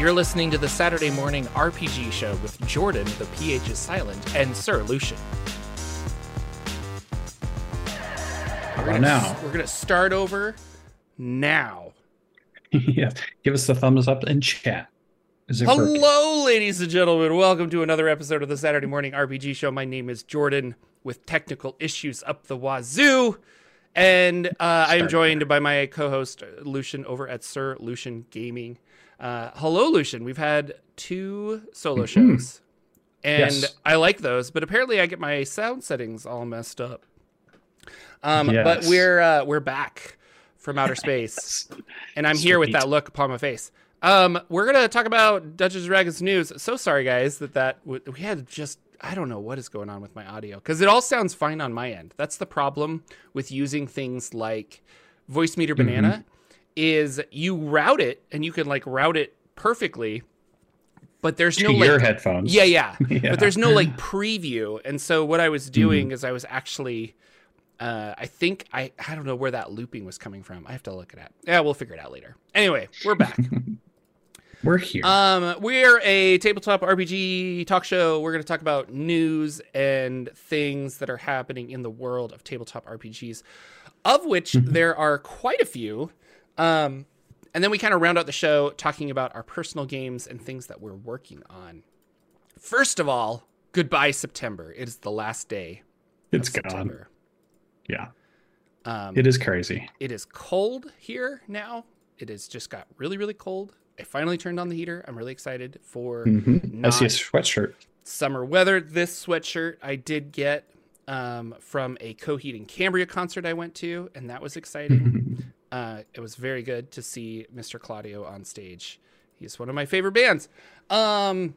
You're listening to the Saturday Morning RPG Show with Jordan, the PH is silent, and Sir Lucian. We're gonna, now? We're going to start over now. yeah. Give us the thumbs up in chat. It working? Hello, ladies and gentlemen. Welcome to another episode of the Saturday Morning RPG Show. My name is Jordan with technical issues up the wazoo. And uh, I am joined by my co host, Lucian, over at Sir Lucian Gaming. Uh, hello, Lucian. We've had two solo shows, and Yes. I like those, but apparently I get my sound settings all messed up. Um, But we're uh, we're back from outer space and I'm here with that look upon my face. Um, we're gonna talk about Dungeons and Dragons news. So sorry, guys, that that w- we had just I don't know what is going on with my audio because it all sounds fine on my end. That's the problem with using things like VoiceMeeter Mm-hmm. Is you route it and you can like route it perfectly, but there's no your like headphones. yeah, yeah, Yeah. Mm-hmm. But there's no like preview. And so what I was doing is I was actually uh I think I I don't know where that looping was coming from. I have to look it at. Yeah, we'll figure it out later. Anyway, we're back. We're here. um we're a tabletop RPG talk show. We're going to talk about news and things that are happening in the world of tabletop RPGs, of which there are quite a few. Um and then we kind of round out the show talking about our personal games and things that we're working on. First of all, goodbye September. It is the last day. of it's gone. September. Yeah. Um, It is crazy. it is cold here now. It has just got really, really cold. I finally turned on the heater. I'm really excited for hmm I see a sweatshirt. summer weather. This sweatshirt I did get um, from a Coheed and Cambria concert I went to, and that was exciting. Uh, it was very good to see Mr. Claudio on stage. He's one of my favorite bands. Um,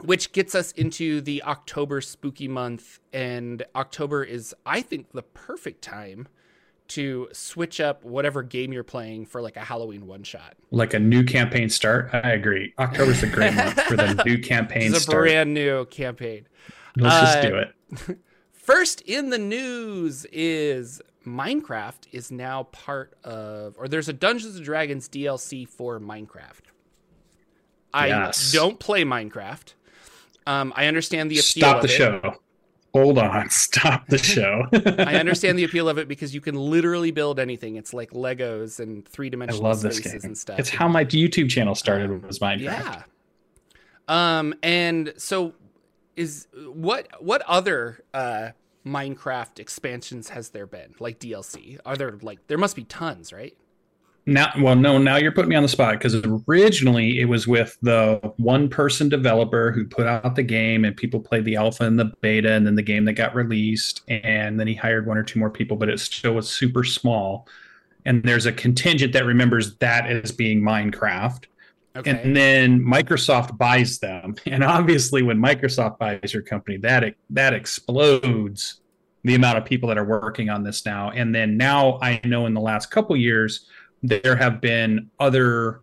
which gets us into the October spooky month, and October is, I think, the perfect time to switch up whatever game you're playing for like a Halloween one shot. like a new campaign start. I agree. October's a great month for the new campaign It's a start. brand new campaign. Let's uh, just do it. First in the news is Minecraft is now part of, or there's a Dungeons and Dragons DLC for Minecraft. I Yes. don't play Minecraft. Um, I understand the appeal Stop the show. Hold on. Stop the show. I understand the appeal of it because you can literally build anything. It's like Legos and three I dimensional love this spaces game. and stuff. It's how my YouTube channel started Um, was Minecraft. Yeah. Um, and so is what what other uh Minecraft expansions has there been? Like DLC? Are there like there must be tons, right? Now, well, no, now you're putting me on the spot because originally it was with the one person developer who put out the game and people played the alpha and the beta and then the game that got released. And then he hired one or two more people, but it still was super small. And there's a contingent that remembers that as being Minecraft. Okay. And then Microsoft buys them. And obviously, when Microsoft buys your company, that that explodes the amount of people that are working on this now. And then now I know in the last couple years there have been other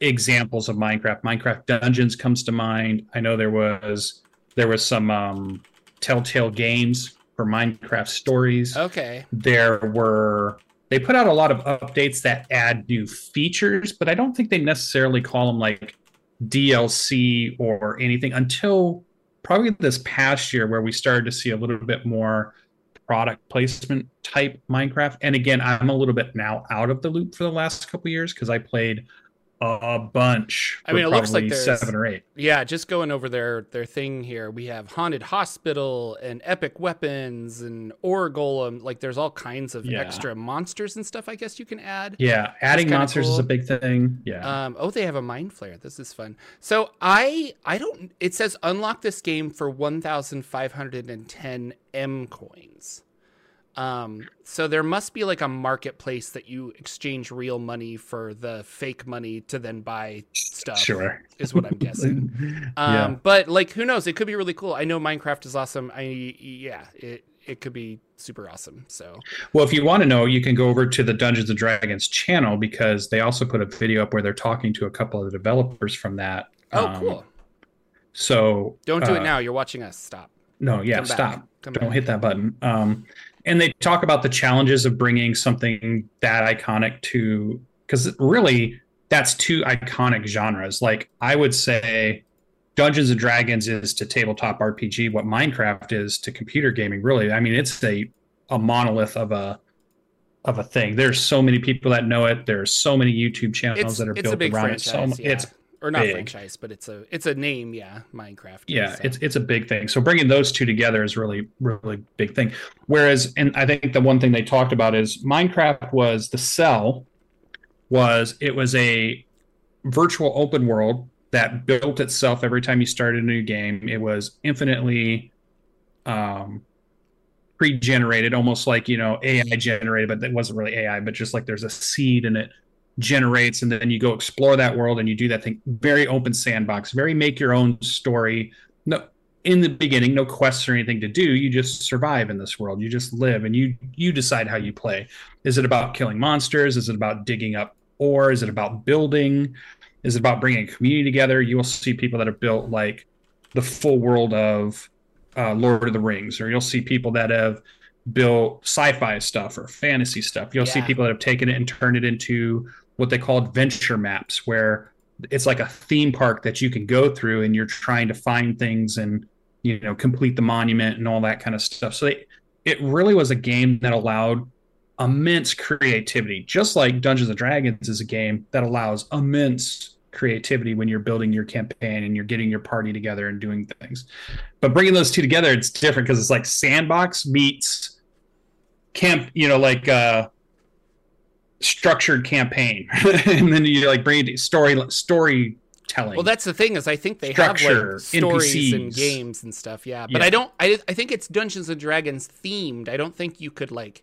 examples of Minecraft. Minecraft Dungeons comes to mind. I know there was there was some um, Telltale games for Minecraft stories okay. there were they put out a lot of updates that add new features but i don't think they necessarily call them like dlc or anything until probably this past year where we started to see a little bit more product placement type minecraft. And again i'm a little bit now out of the loop for the last couple years because i played a bunch I mean, it looks like there's- seven or eight Yeah, just going over their their thing here. We have Haunted Hospital and Epic Weapons and Ore Golem. Like there's all kinds of Yeah. extra monsters and stuff I guess you can add. yeah adding monsters is a big thing yeah Um, oh, they have a mind flayer. This is fun. So I I don't. It says unlock this game for one thousand five hundred and ten M coins. Um, so there must be like a marketplace that you exchange real money for the fake money to then buy stuff. sure is what I'm guessing. Um, yeah but like, who knows? It could be really cool. I know Minecraft is awesome. I yeah, it it could be super awesome. So Well, if you want to know, you can go over to the Dungeons and Dragons channel because they also put a video up where they're talking to a couple of the developers from that. oh, Um, cool. So Don't do uh, it now. You're watching us. Stop. No, yeah, stop. Come Don't back. hit that button. Um, and they talk about the challenges of bringing something that iconic to because really that's two iconic genres. Like I would say Dungeons and Dragons is to tabletop RPG what Minecraft is to computer gaming. Really, I mean, it's a a monolith of a of a thing. There's so many people that know it. There's so many YouTube channels It's, that are built around it. So yeah. it's or not big. franchise, but it's a it's a name. Yeah, Minecraft. yeah, so. it's it's a big thing. So bringing those two together is really really big thing. Whereas, and I think the one thing they talked about is Minecraft was the cell was it was a virtual open world that built itself every time you started a new game. It was infinitely um, pre-generated, almost like you know AI generated, but it wasn't really AI, but just like there's a seed in it generates, and then you go explore that world and you do that thing. Very open sandbox, very make your own story. No, in the beginning, no quests or anything to do. You just survive in this world. You just live, and you you decide how you play. Is it about killing monsters? Is it about digging up ore? Is it about building? Is it about bringing a community together? You will see people that have built like the full world of uh, Lord of the Rings, or you'll see people that have built sci-fi stuff or fantasy stuff. You'll see people that have taken it and turned it into what they call adventure maps, where it's like a theme park that you can go through, and you're trying to find things and you know complete the monument and all that kind of stuff. So it, it really was a game that allowed immense creativity, just like Dungeons and Dragons is a game that allows immense creativity when you're building your campaign and you're getting your party together and doing things. But bringing those two together, it's different because it's like sandbox meets camp, you know, like uh structured campaign. and then you like bring it to story storytelling. Well, that's the thing is I think they Structure, have like stories and games and stuff. Yeah, but Yeah. I don't. I I think it's Dungeons and Dragons themed. I don't think you could like.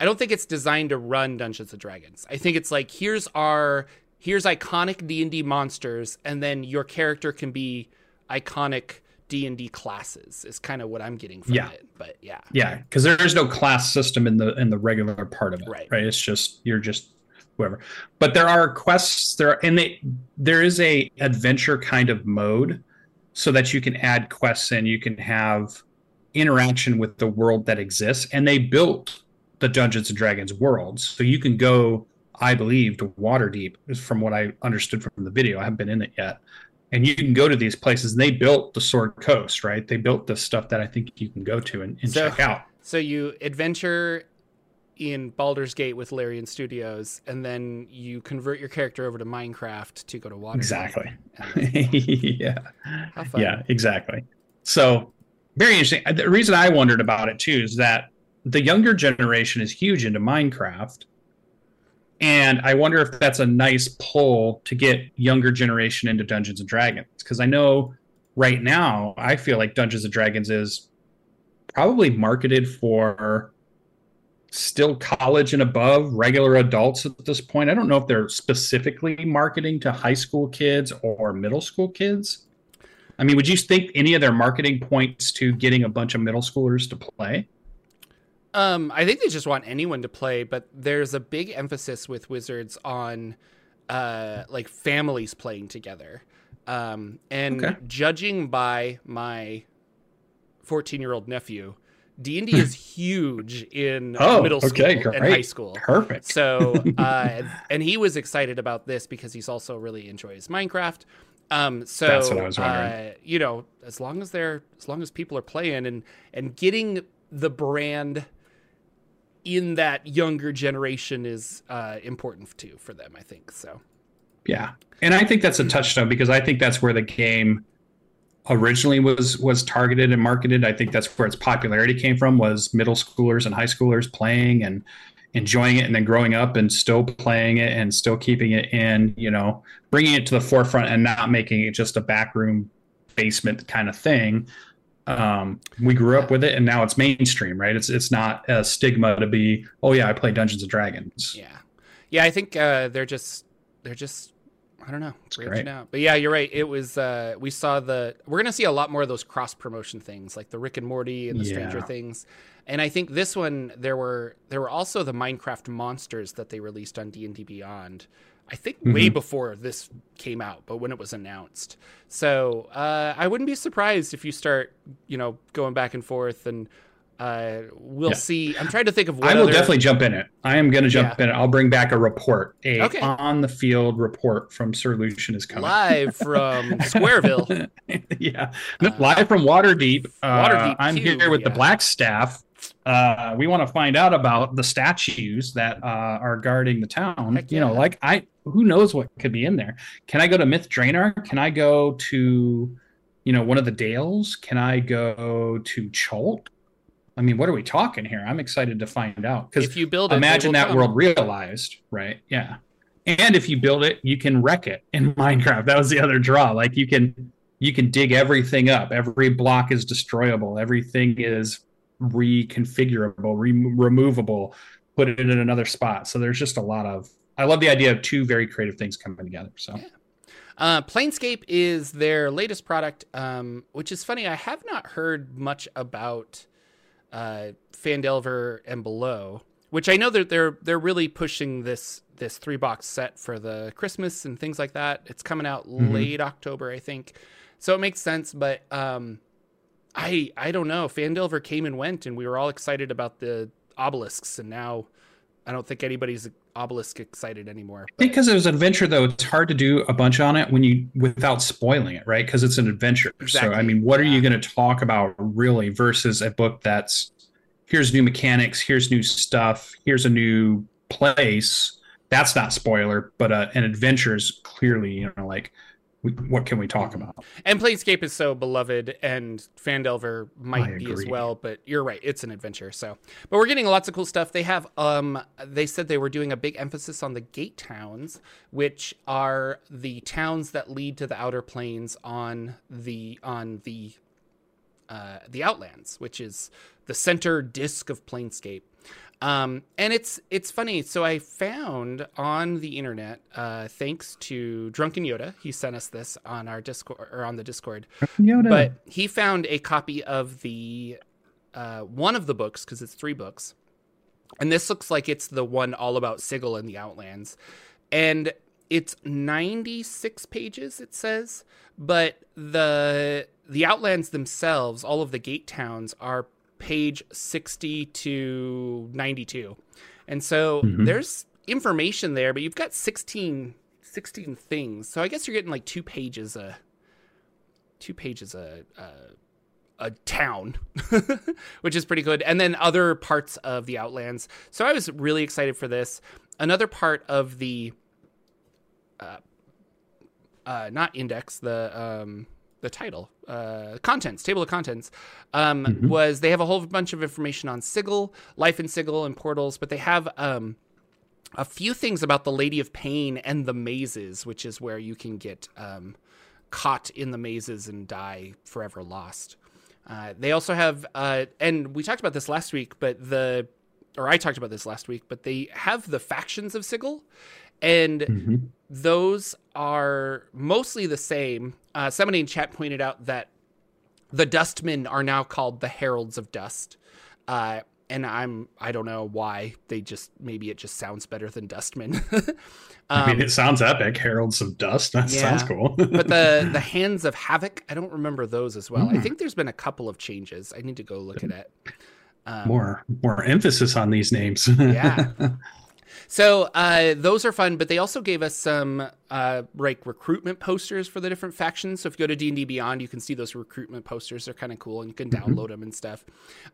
I don't think it's designed to run Dungeons and Dragons. I think it's like here's our here's iconic D and D monsters, and then your character can be iconic D and D classes. Is kind of what I'm getting from Yeah. it. But yeah, Yeah, because there is no class system in the in the regular part of it. Right. Right. It's just you're just whoever. But there are quests there, are, and they there is a adventure kind of mode, so that you can add quests and you can have interaction with the world that exists. And they built the Dungeons and Dragons worlds, so you can go. I believe to Waterdeep, is from what I understood from the video. I haven't been in it yet. And you can go to these places. And they built the Sword Coast, right? They built the stuff that I think you can go to and, and So- check out. So you adventure in Baldur's Gate with Larian Studios, and then you convert your character over to Minecraft to go to Water. Exactly. Yeah. Yeah, exactly. So, very interesting. Uh, The reason I wondered about it too is that the younger generation is huge into Minecraft. And I wonder if that's a nice pull to get younger generation into Dungeons and Dragons. Because I know right now, I feel like Dungeons and Dragons is probably marketed for still college and above regular adults at this point. I don't know if they're specifically marketing to high school kids or middle school kids. I mean, would you think any of their marketing points to getting a bunch of middle schoolers to play? Um, I think they just want anyone to play, but there's a big emphasis with Wizards on uh, like families playing together. Um, and Okay. judging by my 14 year old nephew, D and D is huge in Oh, middle school okay, and high school. Perfect. So, uh, and he was excited about this because he's also really enjoys Minecraft. Um, so, That's what I was wondering. uh, you know, as long as they're, as long as people are playing and and getting the brand in that younger generation is uh, important too for them. I think so. Yeah, and I think that's a touchstone because I think that's where the game originally was was targeted and marketed. I think that's where its popularity came from was middle schoolers and high schoolers playing and enjoying it, and then growing up and still playing it and still keeping it in. You know, bringing it to the forefront and not making it just a backroom basement kind of thing. Um, we grew up with it, and now it's mainstream, right? It's it's not a stigma to be, oh yeah, I play Dungeons and Dragons. Yeah, yeah. I think uh, they're just they're just I don't know branching great. out. But yeah, you're right. It was uh, we saw the we're gonna see a lot more of those cross promotion things like the Rick and Morty and the Stranger Things. And I think this one there were there were also the Minecraft monsters that they released on D and D Beyond. I think way Mhm. before this came out, but when it was announced. So uh, I wouldn't be surprised if you start, you know, going back and forth and uh, we'll yeah. see. I'm trying to think of. What I will other... definitely jump in it. I am going to jump yeah. in it. I'll bring back a report, a okay. on the field report from Sir Lucian is coming live from Squareville. yeah, uh, live from Waterdeep. Uh, Waterdeep. I'm Q, here with yeah. the Black Staff. Uh, we want to find out about the statues that uh, are guarding the town. Heck you know, like I, who knows what could be in there? Can I go to Myth Drannor? Can I go to, you know, one of the Dales? Can I go to Chult? I mean, what are we talking here? I'm excited to find out because if you build it, imagine that come. world realized, right? Yeah, and if you build it, you can wreck it in Minecraft. That was the other draw. Like you can you can dig everything up. Every block is destroyable. Everything is reconfigurable, re- removable. Put it in another spot. So there's just a lot of. I love the idea of two very creative things coming together. So. Yeah. Uh, Planescape is their latest product, um, which is funny. I have not heard much about uh, Phandelver and below, which I know that they're they're really pushing this this three box set for the Christmas and things like that. It's coming out mm-hmm. late October, I think, so it makes sense. But um, I I don't know. Phandelver came and went, and we were all excited about the obelisks, and now I don't think anybody's obelisk excited anymore. But. Because it was an adventure, though, it's hard to do a bunch on it when you without spoiling it, right? Because it's an adventure. Exactly. So I mean, what yeah. are you going to talk about really versus a book that's here's new mechanics, here's new stuff, here's a new place. That's not spoiler, but uh, an adventure is clearly, you know, like what can we talk about? And Planescape is so beloved, and Phandelver might be as well. But you're right; it's an adventure. So, but we're getting lots of cool stuff. They have, um, they said they were doing a big emphasis on the gate towns, which are the towns that lead to the outer planes on the on the uh, the Outlands, which is the center disk of Planescape. Um, and it's it's funny. So I found on the internet, uh, thanks to Drunken Yoda, he sent us this on our Discord or on the Discord. Yoda. But he found a copy of the uh, one of the books because it's three books, and this looks like it's the one all about Sigil and the Outlands, and it's ninety six pages. It says, but the the Outlands themselves, all of the gate towns, are page 60 to 92. And so mm-hmm. there's information there, but you've got 16, 16 things. So I guess you're getting like two pages a two pages a a, a town, which is pretty good. And then other parts of the Outlands. So I was really excited for this. Another part of the uh, uh, not index, the um, the title, uh, contents, table of contents, um, mm-hmm. was they have a whole bunch of information on Sigil, life in Sigil, and portals, but they have um, a few things about the Lady of Pain and the mazes, which is where you can get um, caught in the mazes and die forever lost. Uh, they also have, uh, and we talked about this last week, but the, or I talked about this last week, but they have the factions of Sigil, and mm-hmm. Those are mostly the same. Uh, somebody in chat pointed out that the Dustmen are now called the Heralds of Dust. Uh, and I'm I don't know why they just maybe it just sounds better than Dustman. um, I mean, it sounds epic. Heralds of Dust. That yeah. sounds cool. but the the Hands of Havoc, I don't remember those as well. Mm. I hmm. think there's been a couple of changes. I need to go look at it. Um, more more emphasis on these names. yeah. So uh, those are fun, but they also gave us some uh, like recruitment posters for the different factions. So if you go to D and D Beyond, you can see those recruitment posters. They're kind of cool, and you can mm-hmm. download them and stuff.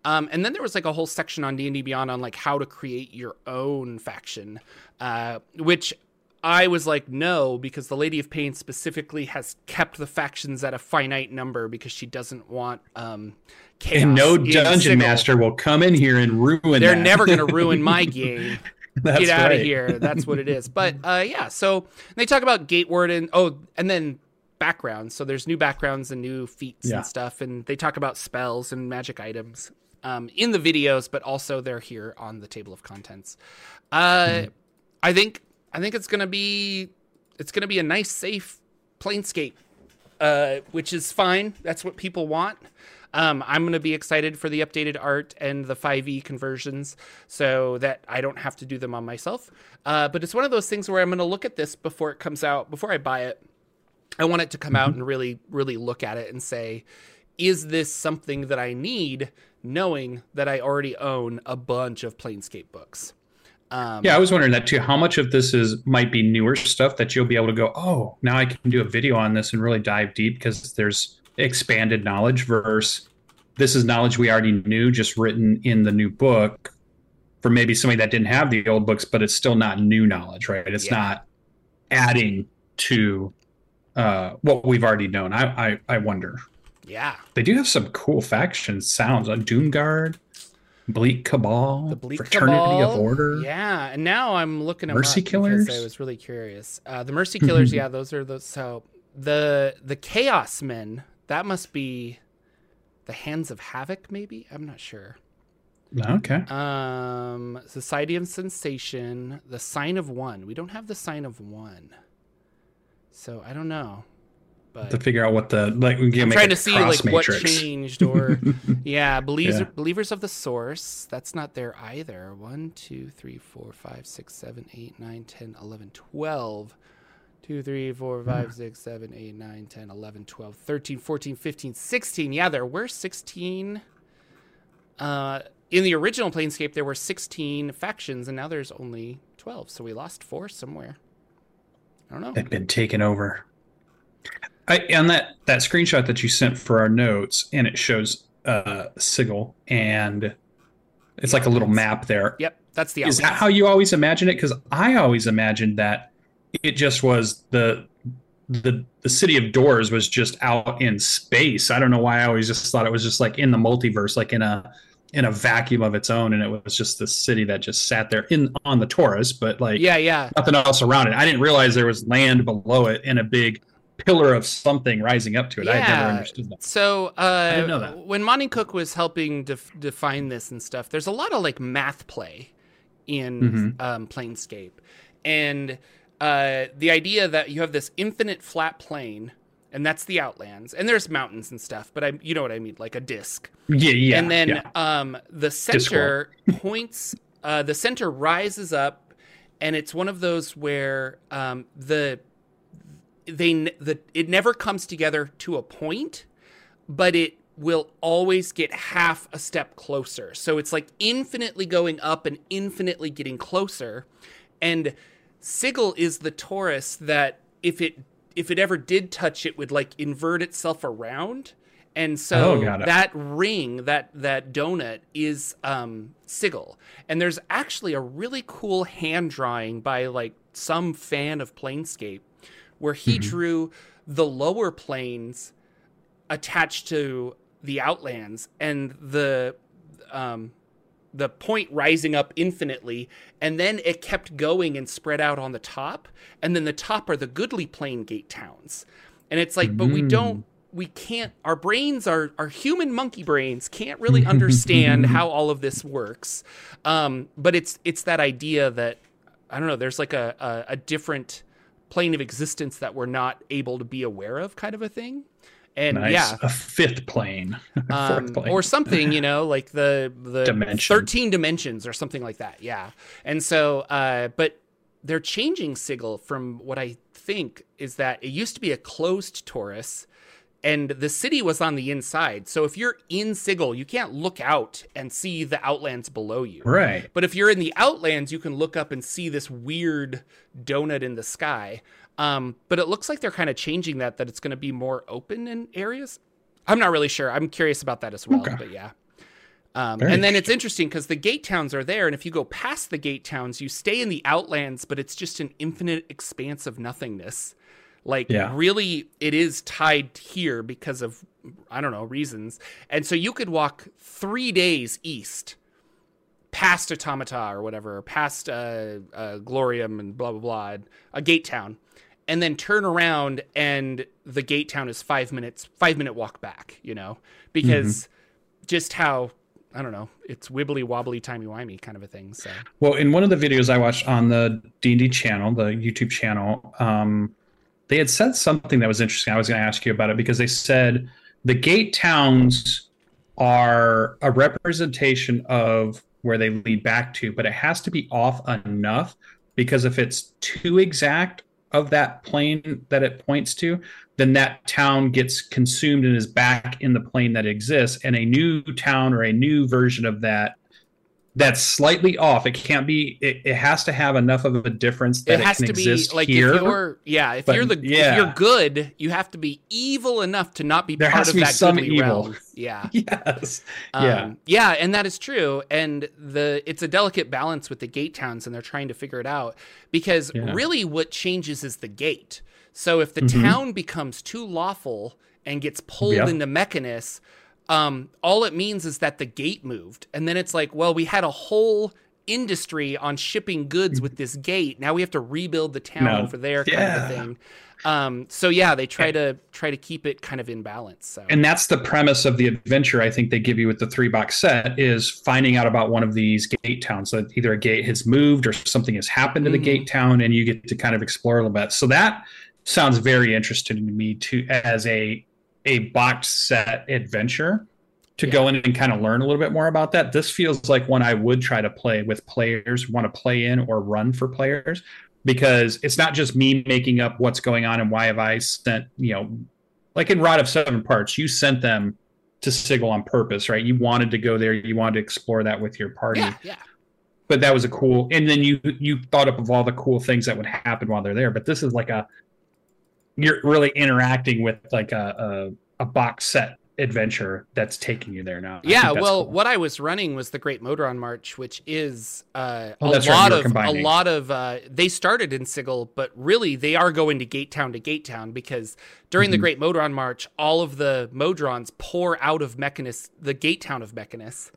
Um, and then there was like a whole section on D and D Beyond on like how to create your own faction, uh, which I was like, no, because the Lady of Pain specifically has kept the factions at a finite number because she doesn't want um, chaos. And no dungeon master will come in here and ruin. They're that. never going to ruin my game. get out right. of here. That's what it is. But uh, yeah, so they talk about Gate and Oh, and then backgrounds. So there's new backgrounds and new feats yeah. and stuff, and they talk about spells and magic items um, in the videos, but also they're here on the table of contents. Uh, mm. I think I think it's gonna be it's gonna be a nice, safe planescape, uh, which is fine. That's what people want. Um, I'm going to be excited for the updated art and the 5e conversions so that I don't have to do them on myself. Uh, but it's one of those things where I'm going to look at this before it comes out, before I buy it. I want it to come mm-hmm. out and really, really look at it and say, is this something that I need knowing that I already own a bunch of Planescape books. Um, yeah, I was wondering that too. How much of this is might be newer stuff that you'll be able to go, oh, now I can do a video on this and really dive deep because there's expanded knowledge versus this is knowledge we already knew, just written in the new book for maybe somebody that didn't have the old books, but it's still not new knowledge, right? It's yeah. not adding to uh, what we've already known. I, I, I wonder. Yeah, they do have some cool faction sounds on Doomguard. Bleak Cabal, the Bleak Fraternity Cabal, of Order. Yeah, and now I'm looking at Mercy Killers. I was really curious. Uh, the Mercy Killers, yeah, those are those. So the the Chaos Men, that must be the Hands of Havoc, maybe. I'm not sure. Okay. Um, Society of Sensation, the Sign of One. We don't have the Sign of One, so I don't know. But to figure out what the like, we I'm trying to see like matrix. what changed or yeah, believers yeah. believers of the source. That's not there either. One, two, three, four, five, six, seven, eight, nine, ten, eleven, twelve. 2, 3, 4, 5, 6, 7, 8, 9, 10, 11, 12, 13, 14, 15, 16. Yeah, there were 16. Uh, in the original Planescape, there were 16 factions, and now there's only 12. So we lost four somewhere. I don't know. They've been taken over. I, on that that screenshot that you sent for our notes, and it shows uh, Sigil, and it's like a little map there. Yep, that's the. Is that how you always imagine it? Because I always imagined that it just was the the the city of doors was just out in space. I don't know why I always just thought it was just like in the multiverse, like in a in a vacuum of its own, and it was just the city that just sat there in on the Taurus, but like yeah, yeah, nothing else around it. I didn't realize there was land below it in a big pillar of something rising up to it. Yeah. I never understood that. So uh, I didn't know that. when Monte Cook was helping def- define this and stuff, there's a lot of like math play in mm-hmm. um, Planescape, and uh, the idea that you have this infinite flat plane. And that's the Outlands, and there's mountains and stuff, but I, you know what I mean, like a disc. Yeah, yeah. And then yeah. um, the center points, uh, the center rises up, and it's one of those where um, the they the it never comes together to a point, but it will always get half a step closer. So it's like infinitely going up and infinitely getting closer. And Sigil is the torus that if it if it ever did touch it would like invert itself around. And so oh, that ring, that that donut is um Sigil. And there's actually a really cool hand drawing by like some fan of Planescape where he mm-hmm. drew the lower planes attached to the outlands and the um, the point rising up infinitely and then it kept going and spread out on the top and then the top are the goodly plane gate towns and it's like mm-hmm. but we don't mm. we can't our brains our our human monkey brains can't really understand how all of this works um, but it's it's that idea that i don't know there's like a, a, a different plane of existence that we're not able to be aware of, kind of a thing. And nice. yeah, a fifth plane, um, plane. or something, you know, like the the Dimension. thirteen dimensions or something like that. Yeah, and so, uh, but they're changing Sigil from what I think is that it used to be a closed torus and the city was on the inside. So if you're in Sigil, you can't look out and see the outlands below you. Right. But if you're in the outlands, you can look up and see this weird donut in the sky. Um, but it looks like they're kind of changing that, that it's going to be more open in areas. I'm not really sure. I'm curious about that as well. Okay. But yeah. Um, and then it's interesting because the gate towns are there, and if you go past the gate towns, you stay in the outlands, but it's just an infinite expanse of nothingness. Like yeah. really it is tied here because of I don't know, reasons. And so you could walk 3 days east past Automata or whatever, past uh, uh, Glorium and blah blah blah, a gate town, and then turn around and the gate town is five minutes, five minute walk back. You know, because mm-hmm. just how I don't know, it's wibbly wobbly, timey wimey kind of a thing. So, well, in one of the videos I watched on the D and D channel, the YouTube channel, um, they had said something that was interesting. I was going to ask you about it because they said the gate towns are a representation of where they lead back to, but it has to be off enough because if it's too exact of that plane that it points to, then that town gets consumed and is back in the plane that exists, and a new town or a new version of that that's slightly off. It can't be. It, it has to have enough of a difference that it has it to be exist like here. if you're yeah if you're the yeah. if you're good you have to be evil enough to not be There part has of to be that some evil. realm. Yeah. yes. Um, yeah. yeah, and that is true. And the it's a delicate balance with the gate towns, and they're trying to figure it out because Yeah. really what changes is the gate. So if the Mhm. town becomes too lawful and gets pulled Yep. into Mechanus, um, all it means is that the gate moved, and then it's like, well, we had a whole industry on shipping goods with this gate. Now we have to rebuild the town No. over there, kind Yeah. of thing. Um, so yeah, they try to try to keep it kind of in balance. So and that's the premise of the adventure i think they give you with the three box set is finding out about one of these gate towns that either a gate has moved or something has happened to the Mhm. gate town and you get to kind of explore a little bit so that sounds very interesting to me too as a a box set adventure to go in and kind of learn a little bit more about that this feels like one i would try to play with players want to play in or run for players because it's not just me making up what's going on and why have i sent you know like in Rod of Seven Parts, you sent them to Sigil on purpose, right? You wanted to go there, you wanted to explore that with your party. yeah, yeah. But that was a cool and then you you thought up of all the cool things that would happen while they're there. But this is like a you're really interacting with like a a, a box set adventure that's taking you there now. Yeah, well, cool. what I was running was the Great Modron March, which is uh, Oh, a that's right, lot you were of a lot of. Uh, they started in Sigil, but really they are going to Gate Town to Gate Town because during the Mhm. Great Modron March, all of the Modrons pour out of Mechanus, the Gate Town of Mechanus,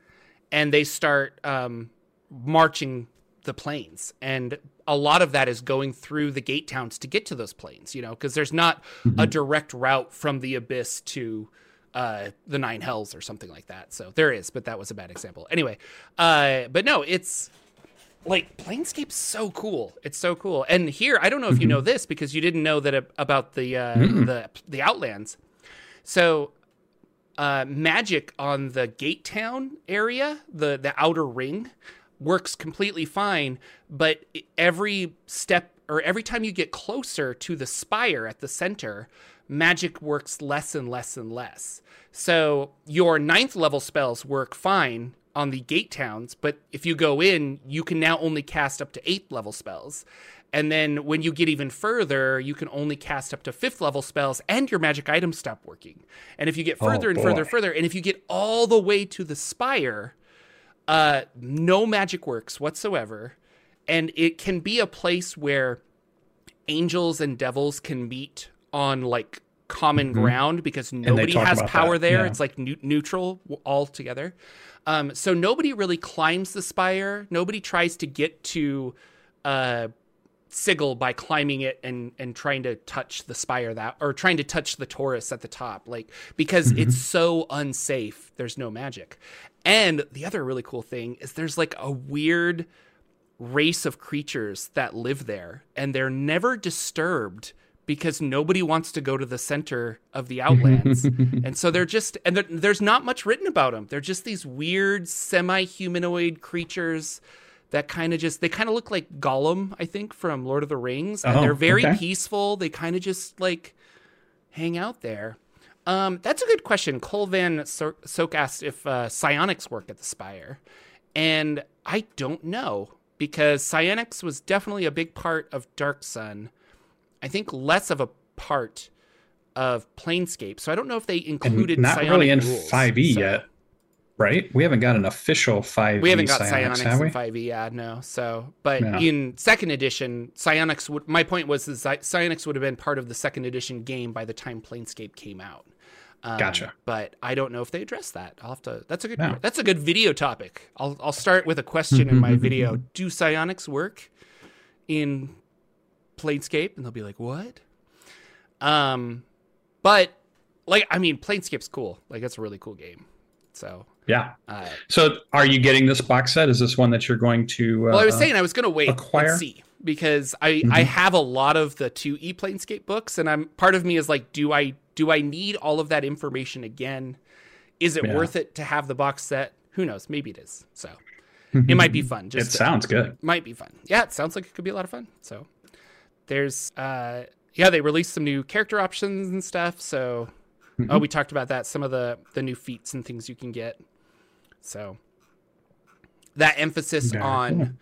and they start um, marching the planes, and a lot of that is going through the gate towns to get to those planes. You know, because there's not a Mhm. direct route from the abyss to uh, the nine hells or something like that. So there is, but that was a bad example. Anyway, uh, but no, it's like Planescape's so cool. It's so cool. And here, I don't know if you know this because you didn't know that about the uh, Mm-mm. the the Outlands. So uh, magic on the Gate Town area, the the outer ring, works completely fine. But every step or every time you get closer to the spire at the center, magic works less and less and less. So your ninth level spells work fine on the gate towns, but if you go in, you can now only cast up to eighth level spells. And then when you get even further, you can only cast up to fifth level spells and your magic items stop working. And if you get Oh, further and further, boy. further, and if you get all the way to the spire, uh, no magic works whatsoever. And it can be a place where angels and devils can meet on like common Mhm. ground because nobody has power that, there. yeah. It's like nu- neutral w- all together. Um, so nobody really climbs the spire. Nobody tries to get to uh, Sigil by climbing it and and trying to touch the spire that or trying to touch the torus at the top, like because Mhm. it's so unsafe. There's no magic. And the other really cool thing is there's like a weird race of creatures that live there and they're never disturbed because nobody wants to go to the center of the outlands and so they're just and there- there's not much written about them they're just these weird semi-humanoid creatures that kind of just they kind of look like gollum i think from lord of the rings and Oh, they're very okay. peaceful. They kind of just like hang out there. Um, that's a good question. Cole van so- soak asked if uh, psionics work at the spire and i don't know because psionics was definitely a big part of dark sun. I think less of a part of planescape so i don't know if they included and not really in rules, 5e so- yet, right? We haven't got an official 5e we haven't got psionics, psionics, have in 5e yeah no. So but Yeah. in second edition psionics would my point was is that psionics would have been part of the second edition game by the time planescape came out. Um, Gotcha. but i don't know if they address that. I'll have to that's a good Yeah. that's a good video topic. I'll, I'll start with a question in my video. Do psionics work in planescape? And they'll be like what? Um but like i mean planescape's cool. Like that's a really cool game. So Yeah. uh, So, are you getting this box set? Is this one that you're going to? Uh, Well, I was saying I was going to wait acquire? and see because I Mhm. I have a lot of the two E Planescape books, and I'm part of me is like, do I do I need all of that information again? Is it Yeah. worth it to have the box set? Who knows? Maybe it is. So it might be fun. It Just to- sounds good. might be fun. Yeah, it sounds like it could be a lot of fun. So, there's uh yeah, they released some new character options and stuff. So Mm-hmm. oh, we talked about that. Some of the the new feats and things you can get. So that emphasis Very on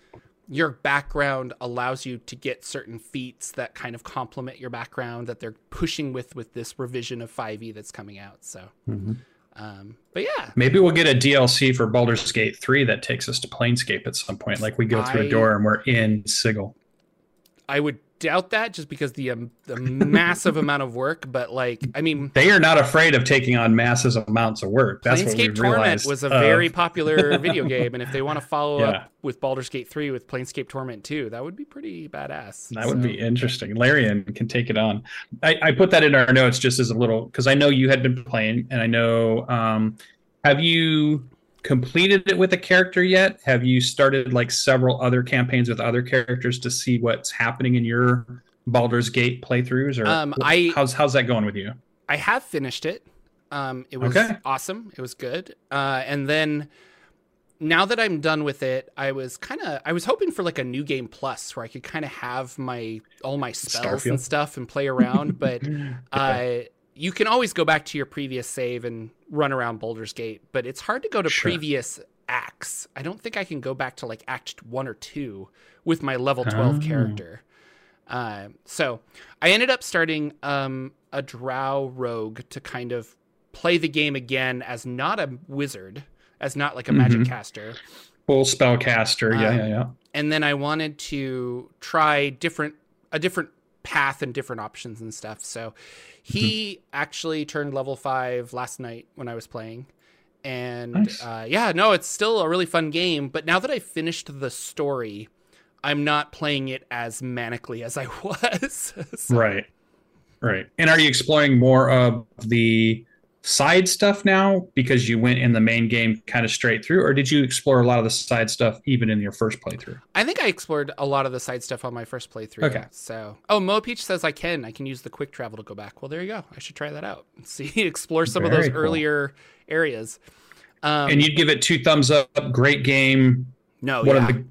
your background allows you to get certain feats that kind of complement your background that they're pushing with with this revision of 5e that's coming out. So, Mhm. um, but yeah, Maybe we'll get a DLC for Baldur's Gate 3 that takes us to Planescape at some point. Like we go through I- a door and we're in Sigil. I would doubt that just because the um, the massive amount of work. But like, I mean, They are not afraid of taking on massive amounts of work. That's what Planescape Torment realized. was a of- very popular video game, and if they want to follow Yeah. up with Baldur's Gate 3 with Planescape Torment 2, that would be pretty badass. That would be interesting. Larian can take it on. I, I put that in our notes just as a little because I know you had been playing, and I know. Um, have you completed it with a character yet? Have you started like several other campaigns with other characters to see what's happening in your Baldur's Gate playthroughs? Or Um, I- how's how's that going with you? I have finished it. Um, it was Okay. awesome. It was good. Uh, and then now that I'm done with it, I was kind of I was hoping for like a new game plus where I could kind of have my all my spells and stuff and play around. but uh, you can always go back to your previous save and run around Baldur's Gate. But it's hard to go to Sure. previous acts. I don't think I can go back to like Act one or two with my level twelve Oh. character. Uh, so I ended up starting um, a Drow rogue to kind of play the game again as not a wizard, as not like a magic Mhm. caster. Full spellcaster. Yeah, Um, yeah, yeah. And then I wanted to try different a different path and different options and stuff. So he Mm-hmm. actually turned level five last night when I was playing. And Nice. uh, yeah, no, it's still a really fun game. But now that I finished the story, I'm not playing it as manically as I was. So- Right. Right. And are you exploring more of the side stuff now because you went in the main game kind of straight through, or did you explore a lot of the side stuff even in your first playthrough? I think I explored a lot of the side stuff on my first playthrough. Okay. So, oh, Mo Peach says I can. I can use the quick travel to go back. Well, there you go. I should try that out. See, explore some of those cool. earlier areas. Um, and you'd give it two thumbs up. Great game. no, One yeah. of the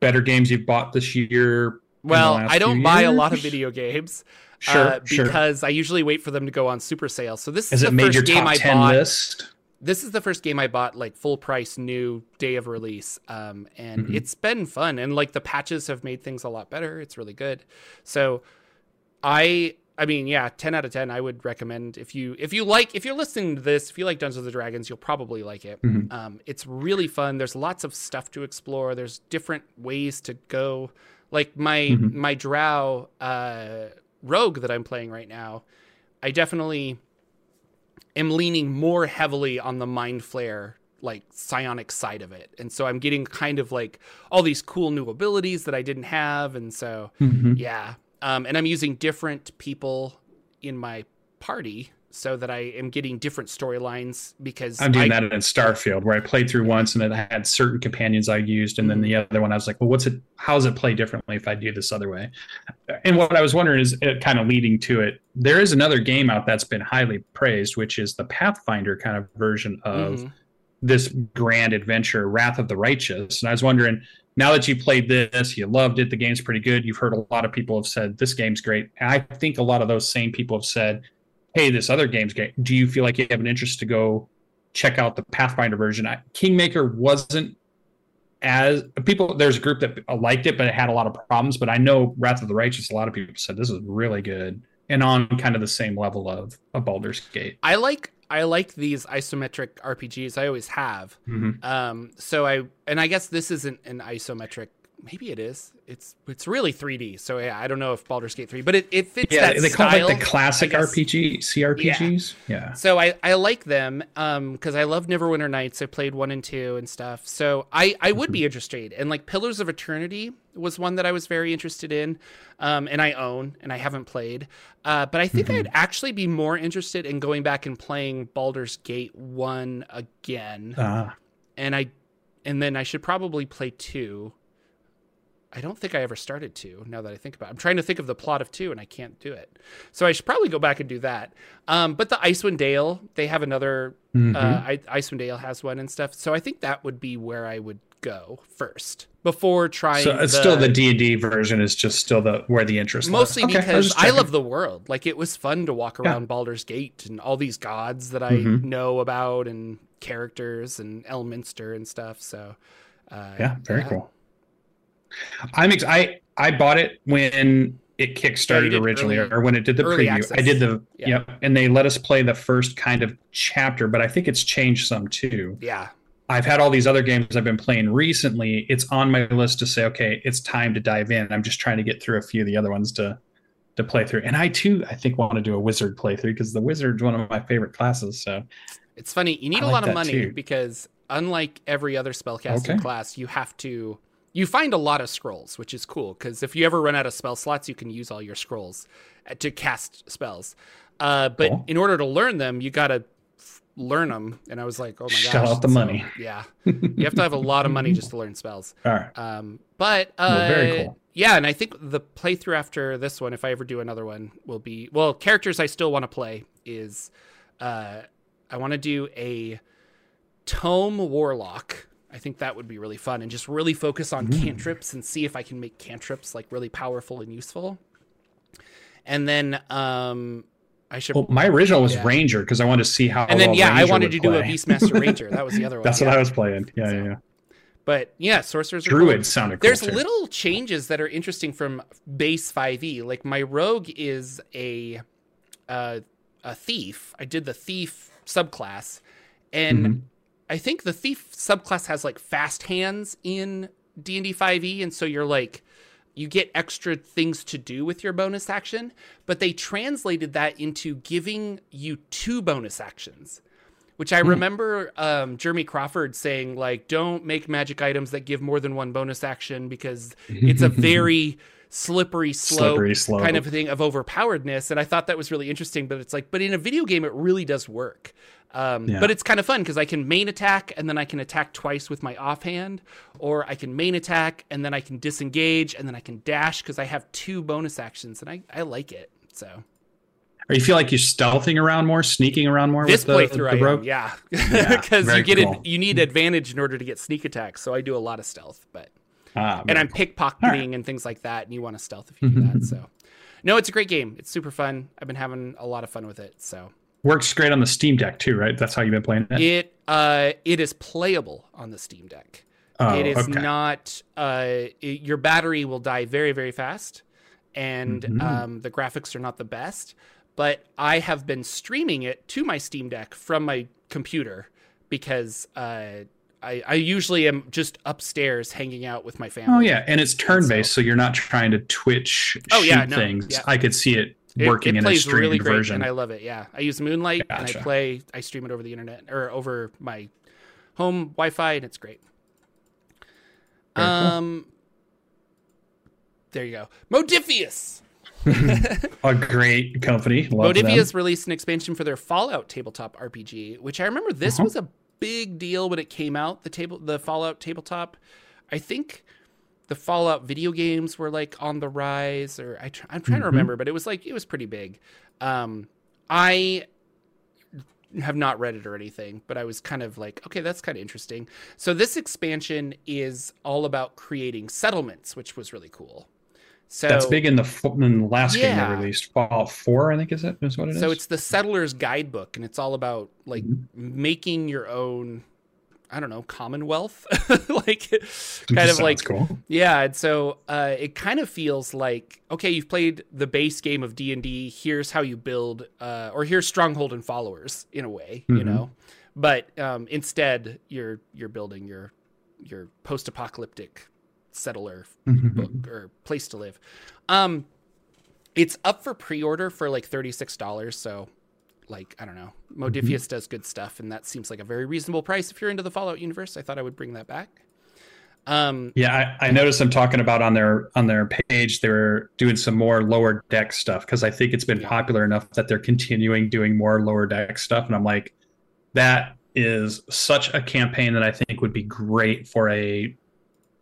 better games you've bought this year. well, I don't buy a lot of video games Sure. uh, sure. because I usually wait for them to go on super sale. So this Has is the first game I 10 bought. list? This is the first game I bought like full price, new day of release, um, and Mhm. it's been fun. And like the patches have made things a lot better. It's really good. So, I I mean, yeah, ten out of ten. I would recommend if you if you like if you're listening to this, if you like Dungeons and Dragons, you'll probably like it. Mhm. Um, it's really fun. There's lots of stuff to explore. There's different ways to go. Like my Mhm. my Drow uh, rogue that I'm playing right now, I definitely am leaning more heavily on the mind flayer like psionic side of it and so i'm getting kind of like all these cool new abilities that i didn't have and so Mhm. yeah um, and i'm using different people in my party so that i am getting different storylines because I'm doing I, that in Starfield, where I played through once and it had certain companions I used, and then the other one I was like, "Well, what's it? How does it play differently if I do this other way?" And what I was wondering is, it kind of leading to it. There is another game out that's been highly praised, which is the Pathfinder kind of version of Mhm. this grand adventure, Wrath of the Righteous. And I was wondering, now that you played this, you loved it, the game's pretty good. You've heard a lot of people have said this game's great. And I think a lot of those same people have said, "Hey, this other game's game. Do you feel like you have an interest to go check out the Pathfinder version? I, Kingmaker wasn't as people. There's a group that liked it, but it had a lot of problems. But I know Wrath of the Righteous. A lot of people said this is really good and on kind of the same level of, of Baldur's Gate. i like i like these isometric rpgs i always have Mhm. um so i and i guess this isn't an isometric maybe it is it's it's really 3d so yeah i don't know if Baldur's Gate 3 but it, it fits Yeah, that they call it like the classic. RPG, CRPGs. Yeah. So I, I like them um because I love Neverwinter Nights. I played one and two and stuff. So I I would Mm-hmm. be interested. And like Pillars of Eternity was one that I was very interested in, um and I own and I haven't played. Uh, but I think Mm-hmm. I'd actually be more interested in going back and playing Baldur's Gate one again. Ah, And I and then I should probably play two. I don't think I ever started two. Now that I think about, it. I'm trying to think of the plot of two, and I can't do it. So I should probably go back and do that. Um, but the Icewind Dale, they have another. mhm. Uh, I, Icewind Dale has one and stuff. So I think that would be where I would go first. before trying. So it's still the D and D version is just still the where the interest. Mostly. Okay, because I, checking. love the world. Like it was fun to walk Yeah. around Baldur's Gate and all these gods that I Mhm. know about and characters and Elminster and stuff. So uh, Yeah, very cool. I'm ex- I I bought it when it oh, kickstarted did originally, early- or when it did the preview. access. I did the Yeah. yep, and they let us play the first kind of chapter, but I think it's changed some too. Yeah, I've had all these other games I've been playing recently. It's on my list to say, okay, it's time to dive in. I'm just trying to get through a few of the other ones to to play through. And I too, I think, want to do a wizard playthrough because the wizard's one of my favorite classes. So it's funny. You need I a like lot of money too. because unlike every other spellcasting Okay. class, you have to you find a lot of scrolls, which is cool because if you ever run out of spell slots, you can use all your scrolls uh, to cast spells. Uh, but Cool. in order to learn them, you got to learn them. And I was like, oh my gosh, Shell out the So, money. Yeah, you have to have a lot of money just to learn spells. all right, Um, but uh, Well, very cool. Yeah, and I think the playthrough after this one, if I ever do another one, will be well. Characters I still want to play is uh, I want to do a tome warlock. I think that would be really fun, and just really focus on Mm. cantrips and see if I can make cantrips like really powerful and useful. And then um, I should. well, my original was Yeah. Ranger because I wanted to see how. and then well yeah, I wanted to would do a play. Beastmaster Ranger. That was the other one. That's yeah. what I was playing. Yeah, So, yeah, yeah. But yeah, sorcerers are cool. Druid sounded cool There's too. little changes that are interesting from base 5e. Like my rogue is a uh, a thief. I did the thief subclass, and Mhm. I think the thief subclass has like fast hands in D and D 5e, and so you're like you get extra things to do with your bonus action. But they translated that into giving you two bonus actions which I remember um, Jeremy Crawford saying, like, don't make magic items that give more than one bonus action because it's a very slippery slope, Slippery slope. kind of thing of overpoweredness. And I thought that was really interesting. But it's like, but in a video game, it really does work. Um, Yeah. But it's kind of fun because I can main attack and then I can attack twice with my offhand, or I can main attack and then I can disengage and then I can dash because I have two bonus actions and I, I like it. So Or you feel like you're stealthing around more, sneaking around more this with the, playthrough, the am, yeah, Yeah, because very you get cool. it, you need advantage in order to get sneak attacks. So I do a lot of stealth, but Ah, and I'm cool. pickpocketing and things like that, and you want to stealth if you do that. So no, it's a great game. It's super fun. I've been having a lot of fun with it. So Works great on the Steam Deck too, right? That's how you've been playing it. it uh it is playable on the Steam Deck. oh, it is okay. not uh it- your battery will die very very fast and Mhm. um the graphics are not the best but i have been streaming it to my steam deck from my computer because uh I, I usually am just upstairs hanging out with my family. Oh yeah, and it's turn-based, so, you're not trying to twitch Oh, shoot yeah, no, things. yeah. I could see it It- working it, in a plays streamed really great, version. and I love it. Yeah, I use Moonlight and I play. I stream it over the internet or over my home Wi-Fi, and it's great. Very cool. um, there you go. Modiphius. a great company. Love released an expansion for their Fallout tabletop RPG, which I remember this Uh-huh. was a big deal when it came out. The table, the Fallout tabletop. I think the Fallout video games were like on the rise, or I tr- I'm trying to Mhm. remember, but it was like it was pretty big. Um, I have not read it or anything, but I was kind of like, okay, that's kind of interesting. So this expansion is all about creating settlements, which was really cool. So That's big in the in the last game they released. Fallout Four, I think is it is what it is. So it's the settler's guidebook, and it's all about like Mhm. making your own. I don't know, commonwealth, like kind of like cool. yeah. And so uh, it kind of feels like okay, you've played the base game of D and D. Here's how you build, uh, or here's stronghold and followers in a way, you Mhm. know. But um, instead, you're you're building your your post apocalyptic settler book or place to live. Um, it's up for pre-order for like thirty six dollars. So, like I don't know, Modiphius does good stuff, and that seems like a very reasonable price if you're into the Fallout universe. I thought I would bring that back. Um, Yeah, I, noticed I noticed them talking about on their on their page they were doing some more lower deck stuff because I think it's been Yeah. popular enough that they're continuing doing more lower deck stuff, and I'm like, that is such a campaign that I think would be great for a,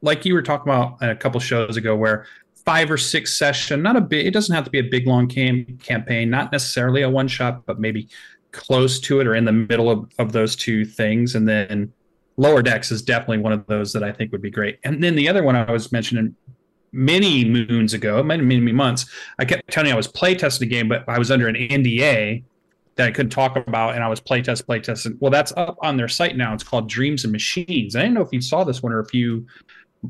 like you were talking about a couple shows ago, where five or six session, not a big, it doesn't have to be a big long cam- campaign, not necessarily a one shot, but maybe close to it or in the middle of, of those two things, and then Lower Decks is definitely one of those that I think would be great. And then the other one I was mentioning many moons ago, many, many months, I kept telling you I was playtesting a game, but I was under an NDA that I couldn't talk about, and I was playtest, playtesting. Well, that's up on their site now. It's called Dreams and Machines. I didn't know if you saw this one or if you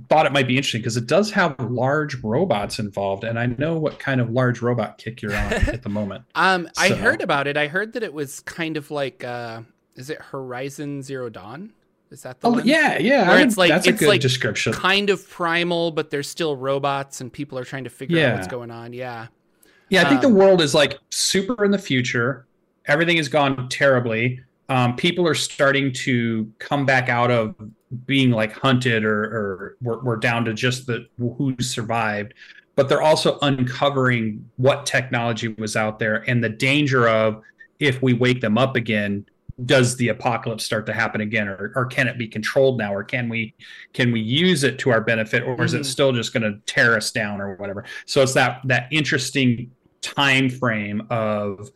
thought it might be interesting because it does have large robots involved, and I know what kind of large robot kick you're on at the moment. Um, I heard about it. I heard that it was kind of like, uh, is it Horizon Zero Dawn? Is that the oh, one? yeah, yeah. Where it's like that's a it's good like description. kind of primal, but there's still robots, and people are trying to figure out what's going on. Yeah. Yeah, I think Um, the world is like super in the future. Everything has gone terribly. Um, people are starting to come back out of being like hunted or, or we're, we're down to just the who survived. But they're also uncovering what technology was out there and the danger of if we wake them up again, does the apocalypse start to happen again, or, or can it be controlled now, or can we can we use it to our benefit, or is Mhm. it still just going to tear us down, or whatever? So it's that that interesting time frame of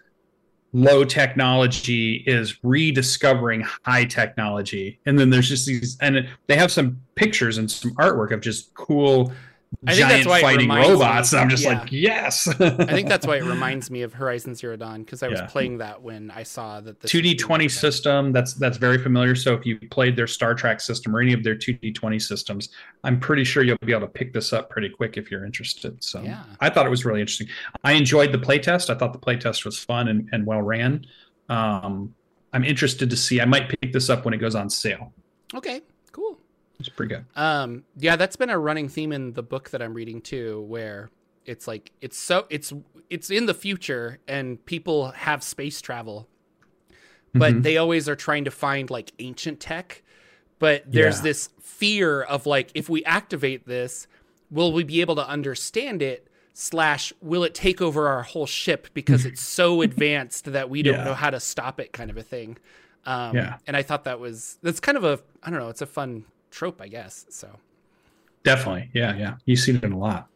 low technology is rediscovering high technology. And then there's just these and they have some pictures and some artwork of just cool I think that's why fighting me- robots i'm just yeah. like yes I think that's why it reminds me of Horizon Zero Dawn because I was Yeah. playing that when I saw that the 2d20 being system that's that's very familiar so if you played their star trek system or any of their 2d20 systems i'm pretty sure you'll be able to pick this up pretty quick if you're interested so Yeah. i thought it was really interesting i enjoyed the playtest i thought the playtest was fun and, and well ran um, i'm interested to see i might pick this up when it goes on sale Okay. It's pretty good Um, yeah, that's been a running theme in the book that I'm reading too, where it's like it's so it's it's in the future and people have space travel, but Mhm. they always are trying to find like ancient tech. But there's Yeah. this fear of like if we activate this, will we be able to understand it? Slash, will it take over our whole ship because it's so advanced that we don't Yeah. know how to stop it, kind of a thing. Um, Yeah. And I thought that was that's kind of a I don't know, it's a fun trope, I guess. So. definitely yeah yeah you see it a lot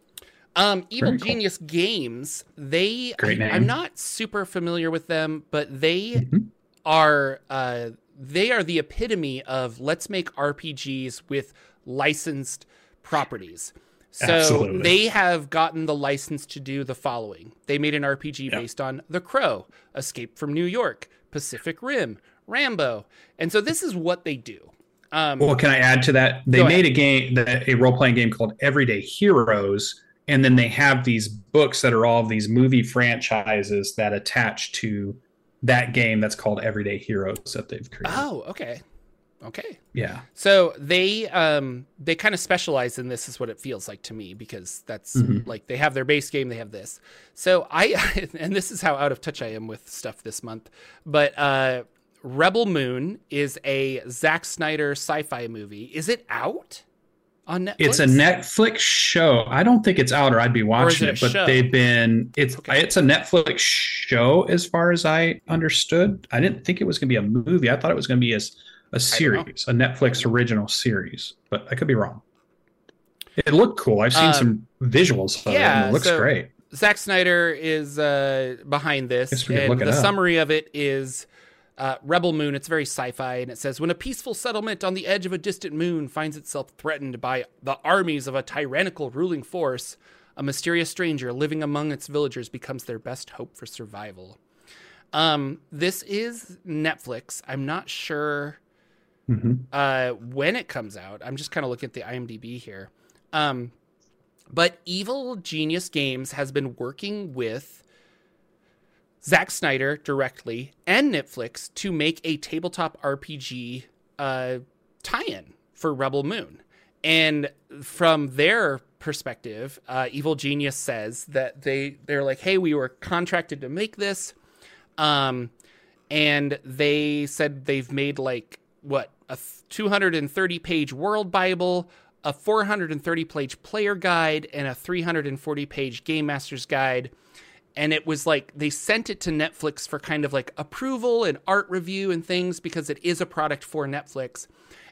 Um, Evil Very cool. Genius Games, they Great name. I, am not super familiar with them, but they Mhm. are uh they are the epitome of let's make RPGs with licensed properties. So Absolutely. they have gotten the license to do the following. They made an RPG Yep. based on The Crow, Escape from New York, Pacific Rim, Rambo. And so this is what they do. Um, Well, can I add to that? They made a game, that- a role playing game called Everyday Heroes, and then they have these books that are all of these movie franchises that attach to that game that's called Everyday Heroes that they've created. oh, okay. Okay. Yeah, So they um they kind of specialize in this is what it feels like to me because that's Mhm. like they have their base game they have this. So I and this is how out of touch I am with stuff this month. But uh Rebel Moon is a Zack Snyder sci-fi movie. Is it out on Netflix? it's a Netflix show. I don't think it's out, or I'd be watching it it. But show? they've been it's Okay. it's a Netflix show as far as I understood. I didn't think it was going to be a movie. I thought it was going to be a, a series, a Netflix original series. But I could be wrong. It looked cool. I've seen Um, some visuals of it. yeah, And it looks so- great. Zack Snyder is uh, behind this, Guess we could and the summary of it is uh, Rebel Moon. It's very sci-fi, and it says when a peaceful settlement on the edge of a distant moon finds itself threatened by the armies of a tyrannical ruling force, a mysterious stranger living among its villagers becomes their best hope for survival. Um, this is Netflix. I'm not sure hmm uh, when it comes out. I'm just kind of looking at the IMDb here. Um, but Evil Genius Games has been working with Zack Snyder directly and Netflix to make a tabletop RPG uh, tie-in for Rebel Moon. And from their perspective, uh, Evil Genius says that they they're like, hey, we were contracted to make this. Um, and they said they've made like what a 230 page world bible a 430 page player guide and a 340 page game master's guide and it was like they sent it to netflix for kind of like approval and art review and things because it is a product for netflix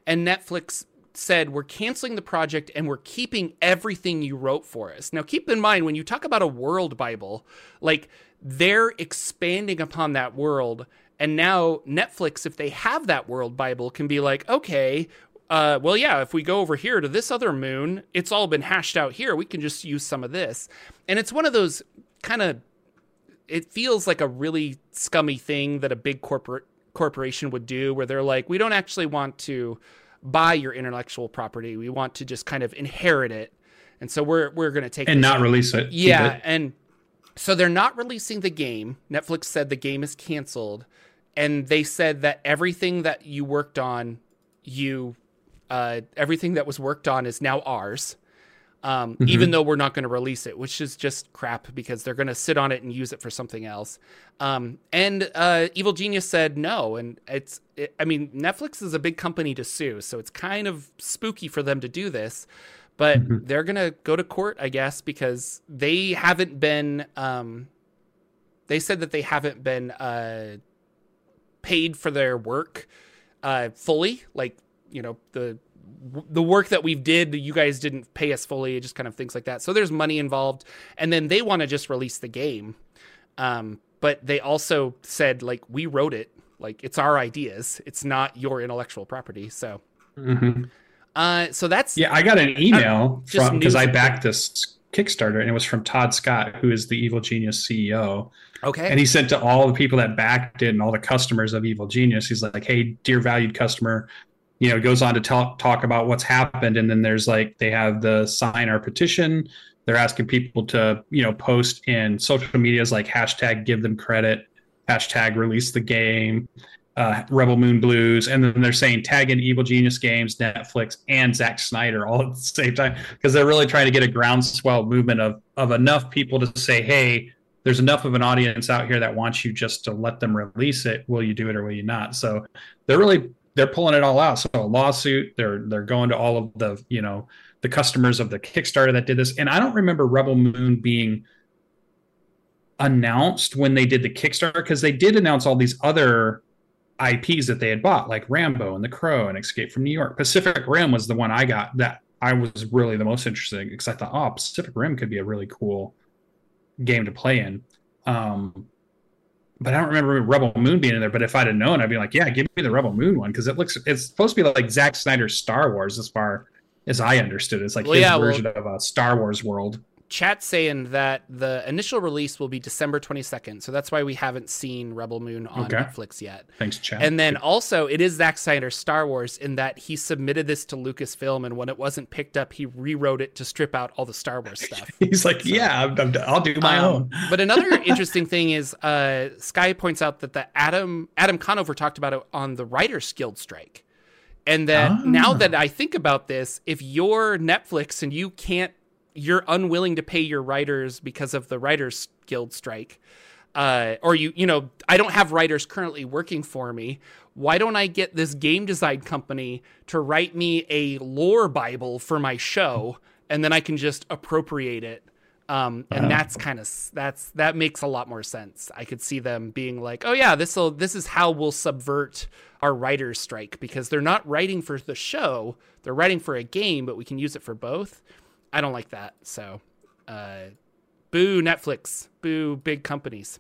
and netflix said we're canceling the project and we're keeping everything you wrote for us now keep in mind when you talk about a world bible like they're expanding upon that world And now Netflix, if they have that world Bible, can be like, okay, uh, well, yeah, if we go over here to this other moon, it's all been hashed out here. We can just use some of this. And it's one of those kind of, it feels like a really scummy thing that a big corporate corporation would do where they're like, we don't actually want to buy your intellectual property. We want to just kind of inherit it. And so we're we're going to take it. and not release it. Yeah, it. and so they're not releasing the game. Netflix said the game is canceled, and they said that everything that you worked on, you, uh, everything that was worked on is now ours. Um, mm-hmm. even though we're not going to release it, which is just crap because they're going to sit on it and use it for something else. Um, and uh, Evil Genius said no, and it's, it, I mean, Netflix is a big company to sue, so it's kind of spooky for them to do this but mm-hmm. they're gonna go to court, I guess, because they haven't been. Um, they said that they haven't been uh, paid for their work uh, fully. Like you know the the work that we've did, you guys didn't pay us fully. Just kind of things like that. So there's money involved, and then they want to just release the game. Um, but they also said like we wrote it, like it's our ideas. It's not your intellectual property. So. Mm-hmm. Uh, so that's yeah. I got an email from because I backed this Kickstarter, and it was from Todd Scott, who is the Evil Genius CEO. Okay. And he sent to all the people that backed it and all the customers of Evil Genius. He's like, "Hey, dear valued customer." You know, goes on to talk talk about what's happened, and then there's like they have the sign our petition. They're asking people to you know post in social medias like hashtag give them credit, hashtag release the game, uh, Rebel Moon Blues, and then they're saying tag in Evil Genius Games, Netflix, and Zack Snyder all at the same time because they're really trying to get a groundswell movement of of enough people to say, hey, there's enough of an audience out here that wants you just to let them release it. Will you do it or will you not? So they're really they're pulling it all out. So a lawsuit, they're they're going to all of the you know the customers of the Kickstarter that did this, and I don't remember Rebel Moon being announced when they did the Kickstarter because they did announce all these other IPs that they had bought, like Rambo and The Crow and Escape from New York. Pacific Rim was the one I got that I was really the most interested in because I thought, oh, Pacific Rim could be a really cool game to play in. Um, but I don't remember Rebel Moon being in there. But if I'd have known, I'd be like, yeah, give me the Rebel Moon one because it looks it's supposed to be like Zack Snyder's Star Wars as far as I understood. It's like well, his yeah, version well, of a Star Wars world chat saying that the initial release will be December 22nd. So that's why we haven't seen Rebel Moon on okay. Netflix yet. Thanks, chat. And then also, it is Zack Snyder's Star Wars in that he submitted this to Lucasfilm, and when it wasn't picked up, he rewrote it to strip out all the Star Wars stuff. He's like, so, yeah, i will do my um, own. but another interesting thing is, uh, Sky points out that the Adam Adam Conover talked about it on the Writers Guild strike. And that ah. now that I think about this, if you're Netflix and you can't you're unwilling to pay your writers because of the writers guild strike. Uh, or you you know i don't have writers currently working for me. Why don't i get this game design company to write me a lore bible for my show and then i can just appropriate it? Um, and uh-huh. that's kind of that's that makes a lot more sense. I could see them being like oh yeah this will this is how we'll subvert our writers strike because they're not writing for the show they're writing for a game but we can use it for both I don't like that. So, uh, boo Netflix, boo big companies.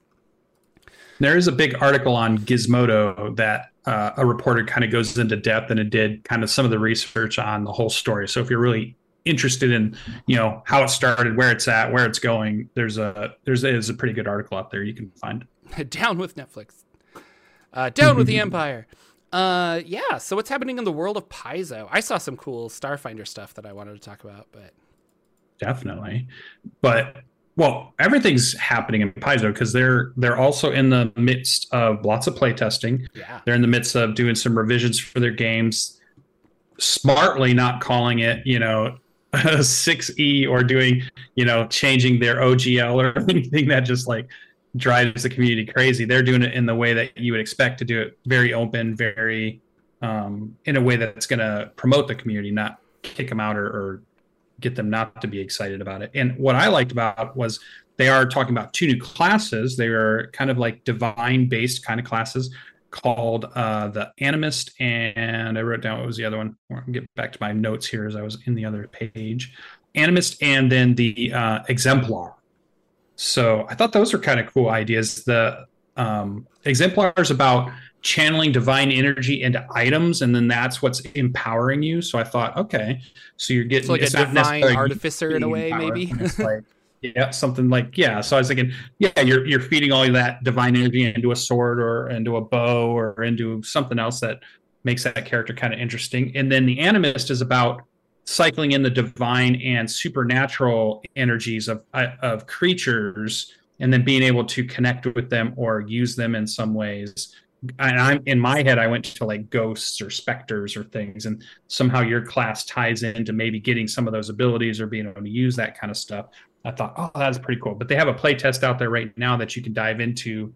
There is a big article on Gizmodo that uh, a reporter kind of goes into depth and it did kind of some of the research on the whole story. So if you're really interested in, you know, how it started, where it's at, where it's going, there's a there's a, there's a pretty good article out there you can find. down with Netflix. Uh, down with the Empire. Uh, yeah. So what's happening in the world of Paizo? I saw some cool Starfinder stuff that I wanted to talk about, but definitely. But well, everything's happening in Paizo because they're they're also in the midst of lots of playtesting. Yeah. They're in the midst of doing some revisions for their games, smartly not calling it, you know, 6E or doing, you know, changing their OGL or anything that just like drives the community crazy. They're doing it in the way that you would expect to do it, very open, very um, in a way that's going to promote the community, not kick them out or, or get them not to be excited about it. And what I liked about was they are talking about two new classes. They are kind of like divine based kind of classes called uh, the Animist, and I wrote down what was the other one. I'll get back to my notes here as I was in the other page. Animist, and then the uh, Exemplar. So I thought those were kind of cool ideas. The um, exemplars about channeling divine energy into items, and then that's what's empowering you. So I thought, okay, so you're getting it's like a divine artificer in a way, power. maybe. Like yeah, something like yeah. So I was thinking, yeah, you're you're feeding all that divine energy into a sword or into a bow or into something else that makes that character kind of interesting. And then the animist is about cycling in the divine and supernatural energies of uh, of creatures and then being able to connect with them or use them in some ways and i'm in my head i went to like ghosts or specters or things and somehow your class ties into maybe getting some of those abilities or being able to use that kind of stuff. I thought oh that's pretty cool. But they have a play test out there right now that you can dive into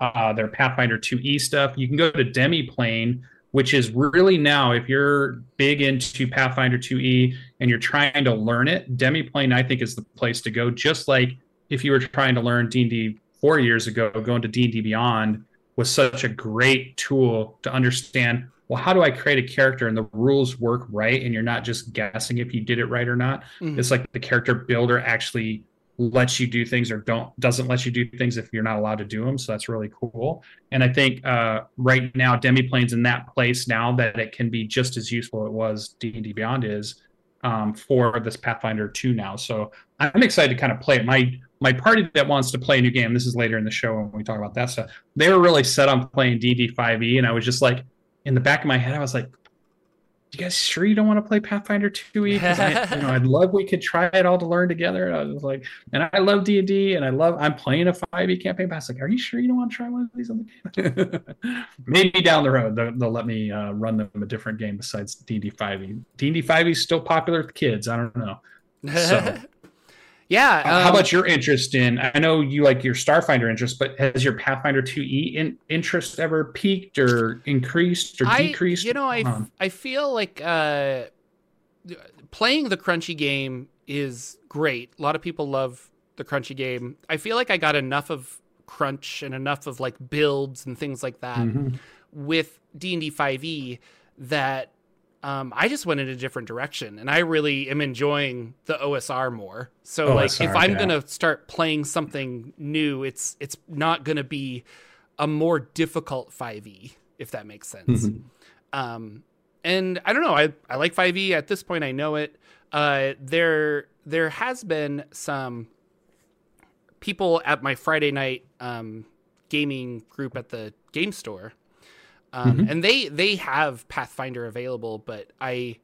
uh, their pathfinder 2e stuff. You can go to demiplane which is really now if you're big into pathfinder 2e and you're trying to learn it demiplane i think is the place to go. Just like if you were trying to learn d&d four years ago going to d&d beyond was such a great tool to understand well how do i create a character and the rules work right and you're not just guessing if you did it right or not? Mm-hmm. it's like the character builder actually lets you do things or don't doesn't let you do things if you're not allowed to do them so that's really cool. And i think uh, right now demiplane's in that place now that it can be just as useful it was d&d beyond is um, for this pathfinder 2 now. So i'm excited to kind of play it. My my party that wants to play a new game, this is later in the show when we talk about that stuff, they were really set on playing DD5E. And I was just like, in the back of my head, I was like, you guys sure you don't want to play Pathfinder 2E? I, you know, I'd love we could try it all to learn together. And I was like, and I love D&D and I love, I'm playing a 5E campaign. But I was like, are you sure you don't want to try one of these on the game? Maybe down the road, they'll, they'll let me uh, run them a different game besides D&D 5E. D&D 5E is still popular with kids. I don't know. So yeah. Um, How about your interest in? I know you like your Starfinder interest, but has your Pathfinder 2e in, interest ever peaked or increased or I, decreased? You know, I, um, I feel like uh, playing the crunchy game is great. A lot of people love the crunchy game. I feel like I got enough of crunch and enough of like builds and things like that mm-hmm. with D&D 5e that um, I just went in a different direction, and I really am enjoying the OSR more. So, OSR, like, if I'm yeah. gonna start playing something new, it's it's not gonna be a more difficult 5e, if that makes sense. Mm-hmm. Um, and I don't know, I I like 5e at this point. I know it. Uh, there there has been some people at my Friday night um, gaming group at the game store um, mm-hmm. and they they have Pathfinder available, but I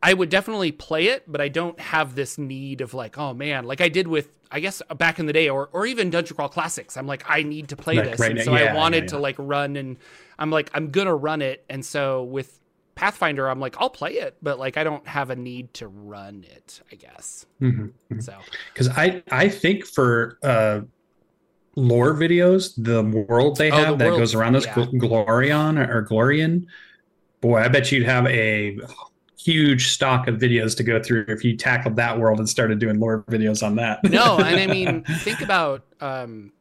I would definitely play it, but I don't have this need of like, oh man, like I did with I guess back in the day, or or even Dungeon Crawl Classics. I'm like, I need to play like this, right and so yeah, I wanted yeah, yeah. to like run, and I'm like, I'm gonna run it, and so with Pathfinder, I'm like, I'll play it, but like I don't have a need to run it. I guess. Mm-hmm. mm-hmm. So because I I think for uh lore videos, the world they have oh, the that world, goes around this yeah. Glorion or Glorian, boy, I bet you'd have a huge stock of videos to go through if you tackled that world and started doing lore videos on that. no, and I mean, think about um,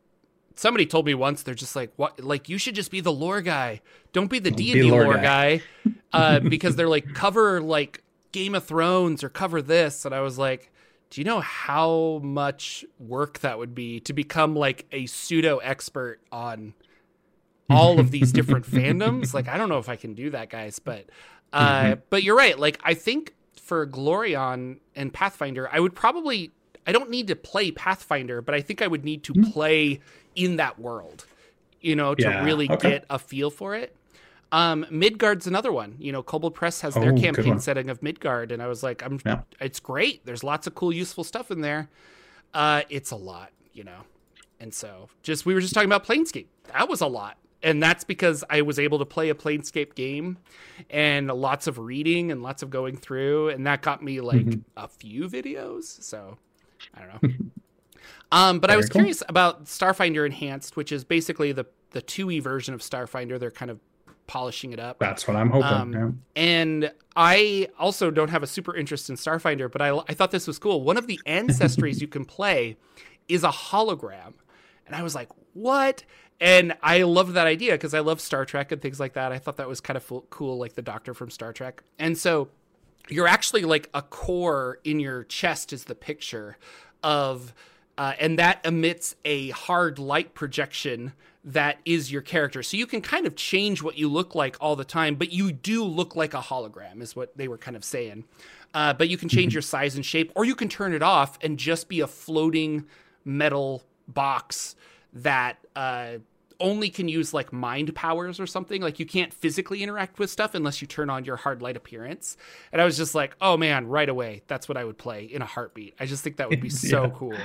somebody told me once they're just like what like you should just be the lore guy. Don't be the D&D lore, lore guy. guy. Uh, because they're like cover like Game of Thrones or cover this and I was like do you know how much work that would be to become like a pseudo expert on all of these different fandoms? Like, I don't know if I can do that, guys, but uh, mm-hmm. but you're right. Like, I think for Glorion and Pathfinder, I would probably I don't need to play Pathfinder, but I think I would need to mm-hmm. play in that world, you know, to yeah, really okay. get a feel for it. Um, Midgard's another one. You know, Kobold Press has their oh, campaign setting of Midgard, and I was like, I'm, yeah. it's great. There's lots of cool, useful stuff in there. Uh, it's a lot, you know, and so just we were just talking about Planescape. That was a lot, and that's because I was able to play a Planescape game, and lots of reading and lots of going through, and that got me like mm-hmm. a few videos. So I don't know. Um, but Very I was cool. curious about Starfinder Enhanced, which is basically the the 2e version of Starfinder. They're kind of polishing it up. That's what I'm hoping. Um, yeah. And I also don't have a super interest in Starfinder, but I, I thought this was cool. One of the ancestries you can play is a hologram. And I was like, what? And I loved that idea because I love Star Trek and things like that. I thought that was kind of cool, like the doctor from Star Trek. And so you're actually like a core in your chest is the picture of uh, and that emits a hard light projection that is your character. So you can kind of change what you look like all the time, but you do look like a hologram, is what they were kind of saying. Uh, but you can change your size and shape, or you can turn it off and just be a floating metal box that uh, only can use like mind powers or something. Like you can't physically interact with stuff unless you turn on your hard light appearance. And I was just like, oh man, right away, that's what I would play in a heartbeat. I just think that would be so Yeah. cool.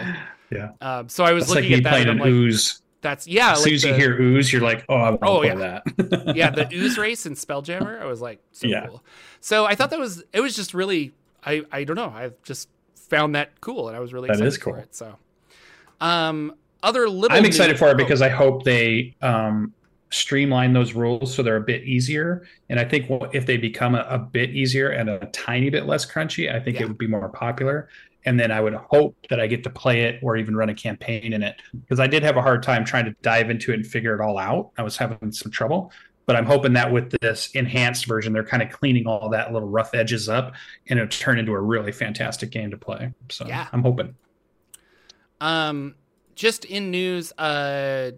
Yeah. Um, so I was like looking me at that and I'm like, ooze. That's yeah. as like soon as you hear ooze, you're like, oh, I want Oh, yeah. that. yeah, the ooze race and Spelljammer. I was like, so Yeah. cool. So I thought that was it was just really I I don't know. I just found that cool and I was really That excited is for cool. it. So um other little I'm excited news- for it oh, because I hope they um, streamline those rules so they're a bit easier. And I think if they become a, a bit easier and a tiny bit less crunchy, I think Yeah. it would be more popular. And then I would hope that I get to play it or even run a campaign in it because I did have a hard time trying to dive into it and figure it all out. I was having some trouble. But I'm hoping that with this enhanced version, they're kind of cleaning all that little rough edges up and it'll turn into a really fantastic game to play. So Yeah. I'm hoping. Um, just in news, uh,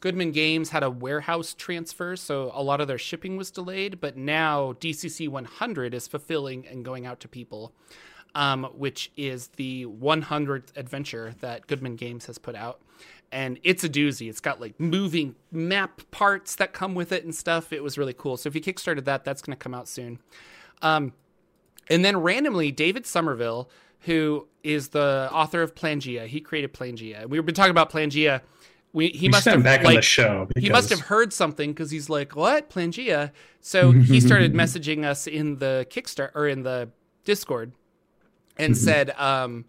Goodman Games had a warehouse transfer, so a lot of their shipping was delayed. But now DCC 100 is fulfilling and going out to people, um, which is the 100th adventure that Goodman Games has put out. And it's a doozy. It's got like moving map parts that come with it and stuff. It was really cool. So if you kickstarted that, that's going to come out soon. Um, and then randomly, David Somerville, who is the author of Plangea, he created Plangea. We've been talking about Plangea. We, he We must have back on the show. he must have heard something because he's like, "What Plangea?" So he started messaging us in the Kickstarter or in the Discord, and Mm-hmm. said, um,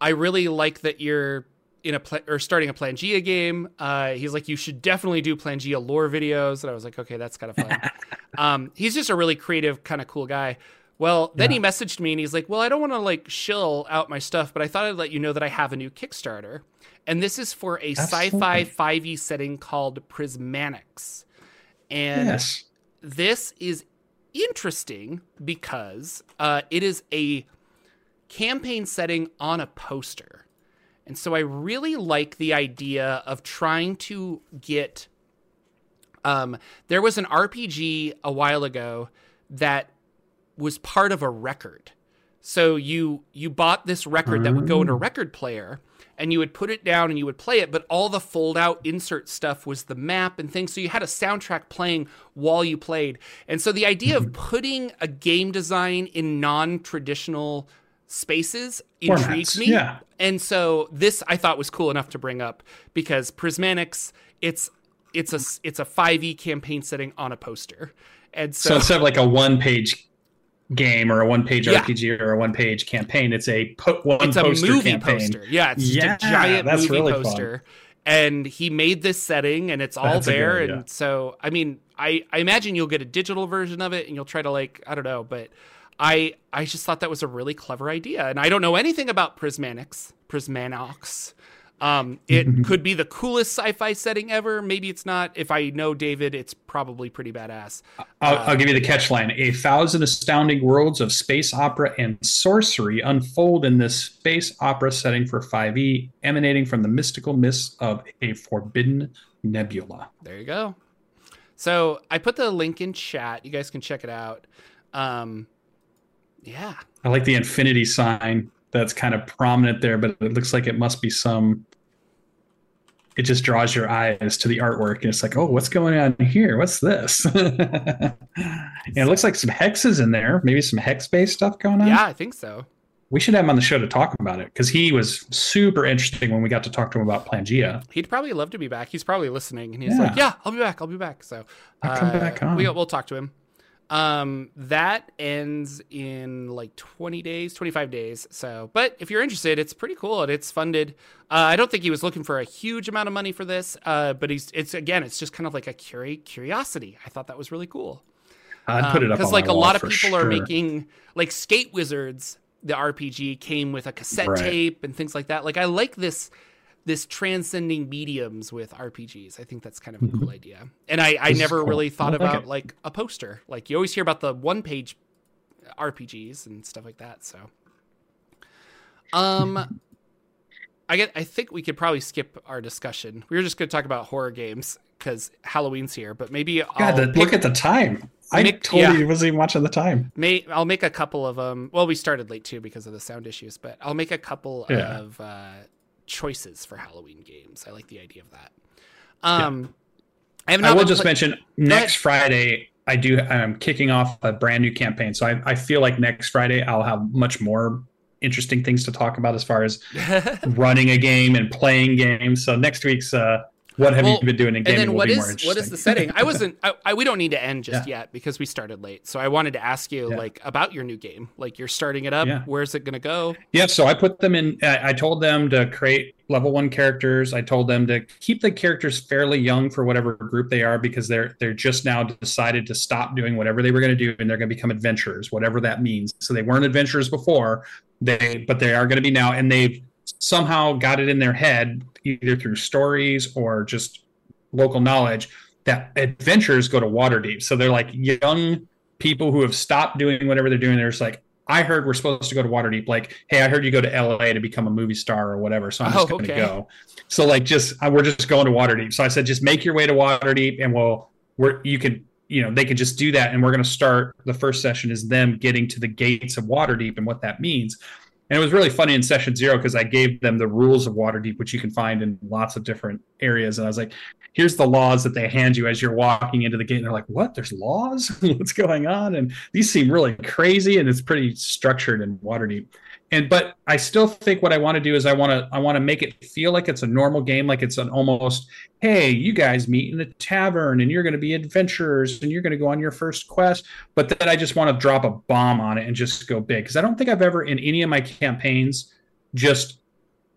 "I really like that you're in a pla- or starting a Plangea game." Uh, he's like, "You should definitely do Plangea lore videos," and I was like, "Okay, that's kind of fun." um, he's just a really creative, kind of cool guy. Well, then he messaged me and he's like, "Well, I don't want to like shill out my stuff, but I thought I'd let you know that I have a new Kickstarter." And this is for a sci-fi Absolutely. 5e setting called Prismanics. And Yes. this is interesting because uh, it is a campaign setting on a poster. And so I really like the idea of trying to get. Um, there was an RPG a while ago that was part of a record. So you you bought this record that would go in a record player and you would put it down and you would play it, but all the fold out insert stuff was the map and things. So you had a soundtrack playing while you played. And so the idea of putting a game design in non traditional spaces intrigues Formats, me. yeah. And so this I thought was cool enough to bring up because Prismatics, it's it's a it's a 5e campaign setting on a poster. And So so, instead of like a one page game or a one page Yeah. RPG or a one page campaign, it's a po- one it's a movie campaign. poster. Yeah, it's just Yeah, a giant that's movie really fun. poster. And he made this setting and it's all That's there. And so I mean, I, I imagine you'll get a digital version of it and you'll try to like, I don't know, but I I just thought that was a really clever idea. And I don't know anything about Prismatics, Prismanox. Um, it could be the coolest sci-fi setting ever. Maybe it's not. If I know David, it's probably pretty badass. I'll, Uh, I'll give you the catch line. A thousand astounding worlds of space opera and sorcery unfold in this space opera setting for 5e, emanating from the mystical mists of a forbidden nebula. There you go. So I put the link in chat. You guys can check it out. Um, yeah, I like the infinity sign that's kind of prominent there, but it looks like it must be some. It just draws your eyes to the artwork, and it's like, oh, what's going on here? What's this? and it looks like some hexes in there, maybe some hex based stuff going on. yeah, I think so. We should have him on the show to talk about it because he was super interesting when we got to talk to him about Pangea. He'd probably love to be back. He's probably listening, and he's Yeah. like, "Yeah, I'll be back. I'll be back." So I'll come uh, back on. We, we'll talk to him. Um, that ends in like 20 days, 25 days. So, but if you're interested, it's pretty cool and it's funded. Uh, I don't think he was looking for a huge amount of money for this, uh, but he's it's again, it's just kind of like a curi- curiosity. I thought that was really cool. I'd put it up because Um, like a lot of people are making like Skate Wizards. The RPG came with a cassette Right. tape and things like that. Like I like this this transcending mediums with RPGs. I think that's kind of a cool idea. And I, I Mm-hmm. This is never cool. really thought I about it. like a poster. Like you always hear about the one page RPGs and stuff like that. So, um, I get. I think we could probably skip our discussion. We were just going to talk about horror games because Halloween's here. But maybe God, I'll the, pick- look at the time. I Make- totally yeah. wasn't even watching the time. May I'll make a couple of them. Well, we started late too because of the sound issues, but I'll make a couple Yeah. of uh, choices for Halloween games. I like the idea of that. Um, I have I will just play- mention next Friday. I do. I'm kicking off a brand new campaign, so I, I feel like next Friday I'll have much more interesting things to talk about as far as running a game and playing games. So next week's uh, what have Well, you been doing in and gaming then will what is what the setting? I wasn't. I, I we don't need to end just yet because we started late. So I wanted to ask you Yeah. like about your new game. Like you're starting it up. Yeah. Where's it gonna go? Yeah, so I put them in. I I told them to create level one characters. I told them to keep the characters fairly young for whatever group they are because they're they're just now decided to stop doing whatever they were going to do and they're going to become adventurers, whatever that means. So they weren't adventurers before, they but they are going to be now, and they've somehow got it in their head either through stories or just local knowledge that adventurers go to Waterdeep. So they're like young people who have stopped doing whatever they're doing. They're just like, I heard we're supposed to go to Waterdeep. Like, hey, I heard you go to LA to become a movie star or whatever. So I'm just Oh, going to okay. go. So like, just we're just going to Waterdeep. So I said, just make your way to Waterdeep, and we'll we're you could you know they could just do that, and we're going to start. The first session is them getting to the gates of Waterdeep and what that means. And it was really funny in session zero because I gave them the rules of Waterdeep, which you can find in lots of different areas. And I was like, here's the laws that they hand you as you're walking into the gate. And they're like, what? There's laws? What's going on? And these seem really crazy and it's pretty structured in Waterdeep. And but I still think what I want to do is I want to I want to make it feel like it's a normal game, like it's an almost, hey, you guys meet in a tavern and you're going to be adventurers and you're going to go on your first quest. But then I just want to drop a bomb on it and just go big because I don't think I've ever in any of my campaigns just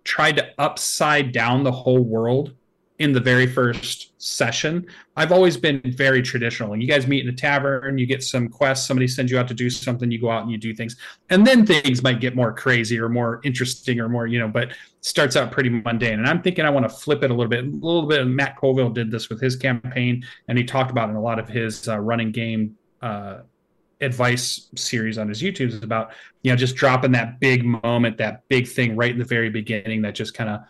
tried to upside down the whole world in the very first session. I've always been very traditional. And you guys meet in a tavern, you get some quests, somebody sends you out to do something, you go out and you do things. And then things might get more crazy or more interesting or more, you know, but starts out pretty mundane. And I'm thinking I want to flip it a little bit. A little bit Matt Colville did this with his campaign, and he talked about in a lot of his uh, running game uh, advice series on his YouTube is about, you know, just dropping that big moment, that big thing right in the very beginning that just kind of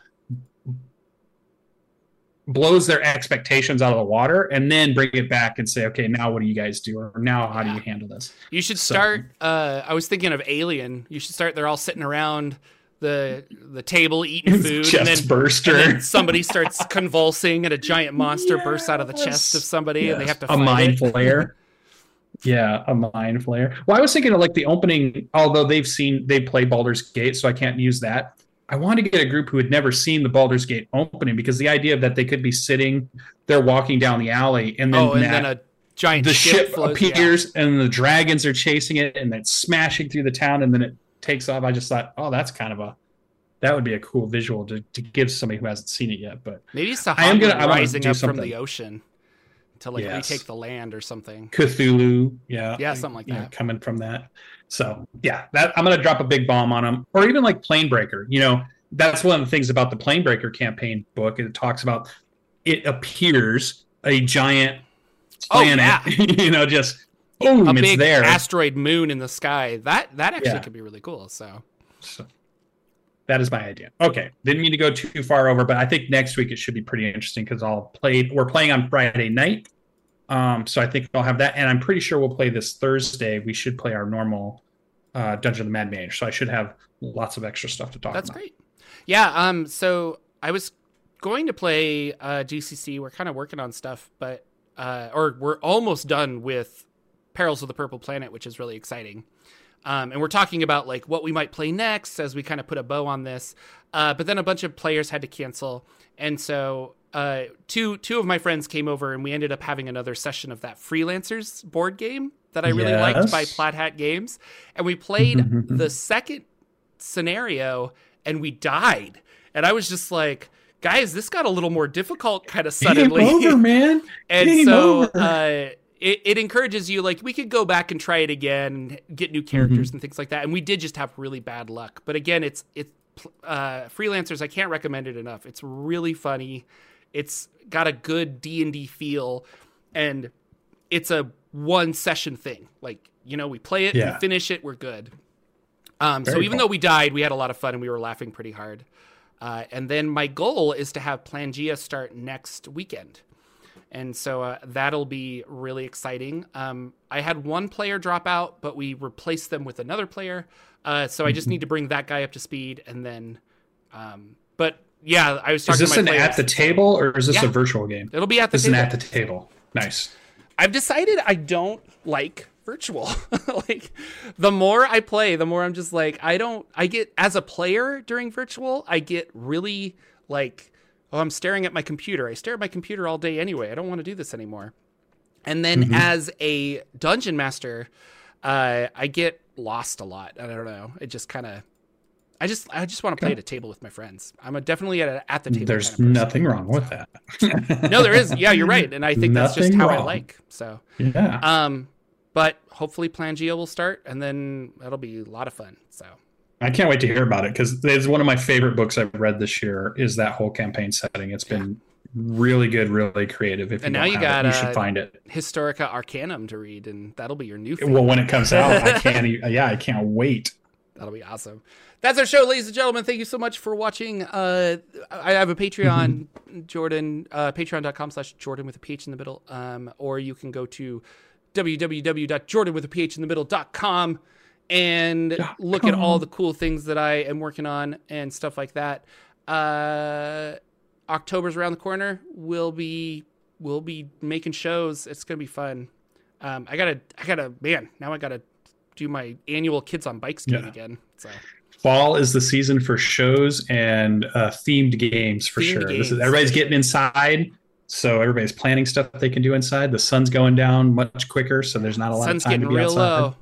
blows their expectations out of the water and then bring it back and say, okay, now what do you guys do? Or now how do you handle this? You should So- start. Uh, I was thinking of Alien. You should start. They're all sitting around the the table eating food, and Chest then, burster. and then somebody starts convulsing, and a giant monster bursts out of the chest of somebody, and they have to a mind it. flare. yeah, a mind flayer. Well, I was thinking of like the opening, although they've seen they play Baldur's Gate, so I can't use that. I want to get a group who had never seen the Baldur's Gate opening because the idea of that they could be sitting there walking down the alley and then, Oh, and that, then a giant the ship, ship, flows, yeah. appears and the dragons are chasing it and it's smashing through the town and then it takes off. I just thought, oh, that's kind of a that would be a cool visual to, to give somebody who hasn't seen it yet. But Maybe it's I am gonna- rising up from the ocean to like Yes. retake the land or something. Cthulhu, yeah, Yeah, something like you know, that. coming from that. So yeah, that I'm gonna drop a big bomb on them, or even like Planebreaker. You know, that's one of the things about the Planebreaker campaign book. It talks about it appears a giant Oh, planet. you know, just boom, A it's big there. asteroid moon in the sky. That that actually Yeah. could be really cool. So So that is my idea. Okay, didn't mean to go too far over, but I think next week it should be pretty interesting because I'll play. We're playing on Friday night, um, so I think I'll have that, and I'm pretty sure we'll play this Thursday. We should play our normal uh, Dungeon of the Mad Mage, so I should have lots of extra stuff to talk That's about. That's great. Yeah. Um. So I was going to play uh, DCC. We're kind of working on stuff, but uh, or we're almost done with Perils of the Purple Planet, which is really exciting. Um, and we're talking about like what we might play next as we kind of put a bow on this. Uh, but then a bunch of players had to cancel, and so uh, two two of my friends came over, and we ended up having another session of that freelancers board game that I really liked by Plaid Hat Games, and we played the second scenario, and we died, and I was just like. Guys, this got a little more difficult kind of suddenly. Game over, man. and Game so over. uh, it, it encourages you like we could go back and try it again and get new Mm-hmm. characters and things like that and we did just have really bad luck. But again it's it's uh, freelancers i can't recommend it enough. It's really funny. It's got a good d&d feel and it's a one session thing. Like you know we play it Yeah. we finish it we're good. Um, so even though we died we had a lot of fun and we were laughing pretty hard. Uh, and then my goal is to have Plangea start next weekend. And so uh, that'll be really exciting. Um, I had one player drop out, but we replaced them with another player. Uh, so I just need to bring that guy up to speed, and then. Um, but yeah, I was talking. Is this an at the table or is this Yeah. a virtual game? It'll be at the This is an at the table. Nice. I've decided I don't like virtual. like the more I play, the more I'm just like I don't I get as a player during virtual, I get really like oh, I'm staring at my computer. I stare at my computer all day anyway. I don't want to do this anymore. And then as a dungeon master, uh, I get lost a lot. I don't know. It just kind of I just I just want to play at a table with my friends. I'm a definitely at, a, at the table. There's kind of nothing wrong with that. No, there is. Yeah, you're right. And I think that's just how I like. So Yeah. um, but hopefully Plangea will start, and then that'll be a lot of fun. So I can't wait to hear about it because it's one of my favorite books I've read this year. Is that whole campaign setting? It's been really good, really creative. If you And now you got, it, you uh, should find it. Historica Arcanum to read, and that'll be your new. Favorite. Well, when it comes out, I can't. Yeah, I can't wait. That'll be awesome. That's our show, ladies and gentlemen. Thank you so much for watching. Uh, I have a Patreon, Jordan, uh, patreon.com slash Jordan with a PH in the middle. Um, or you can go to www.jordanwithaphinthemiddle.com and Dot look at all the cool things that I am working on and stuff like that. Uh, October's around the corner. We'll be we'll be making shows. It's gonna be fun. Um, I gotta I gotta man. Now I gotta do my annual Kids on Bikes game Yeah. again. So Fall is the season for shows and uh, themed games for Themed sure. This is, everybody's getting inside, so everybody's planning stuff they can do inside. The sun's going down much quicker, so there's not a lot sun's of time to be outside. low.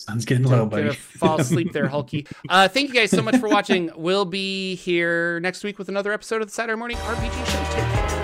Sun's getting low, buddy. Gonna fall asleep there, Hulky. Uh, thank you guys so much for watching. We'll be here next week with another episode of the Saturday Morning RPG Show. Take care.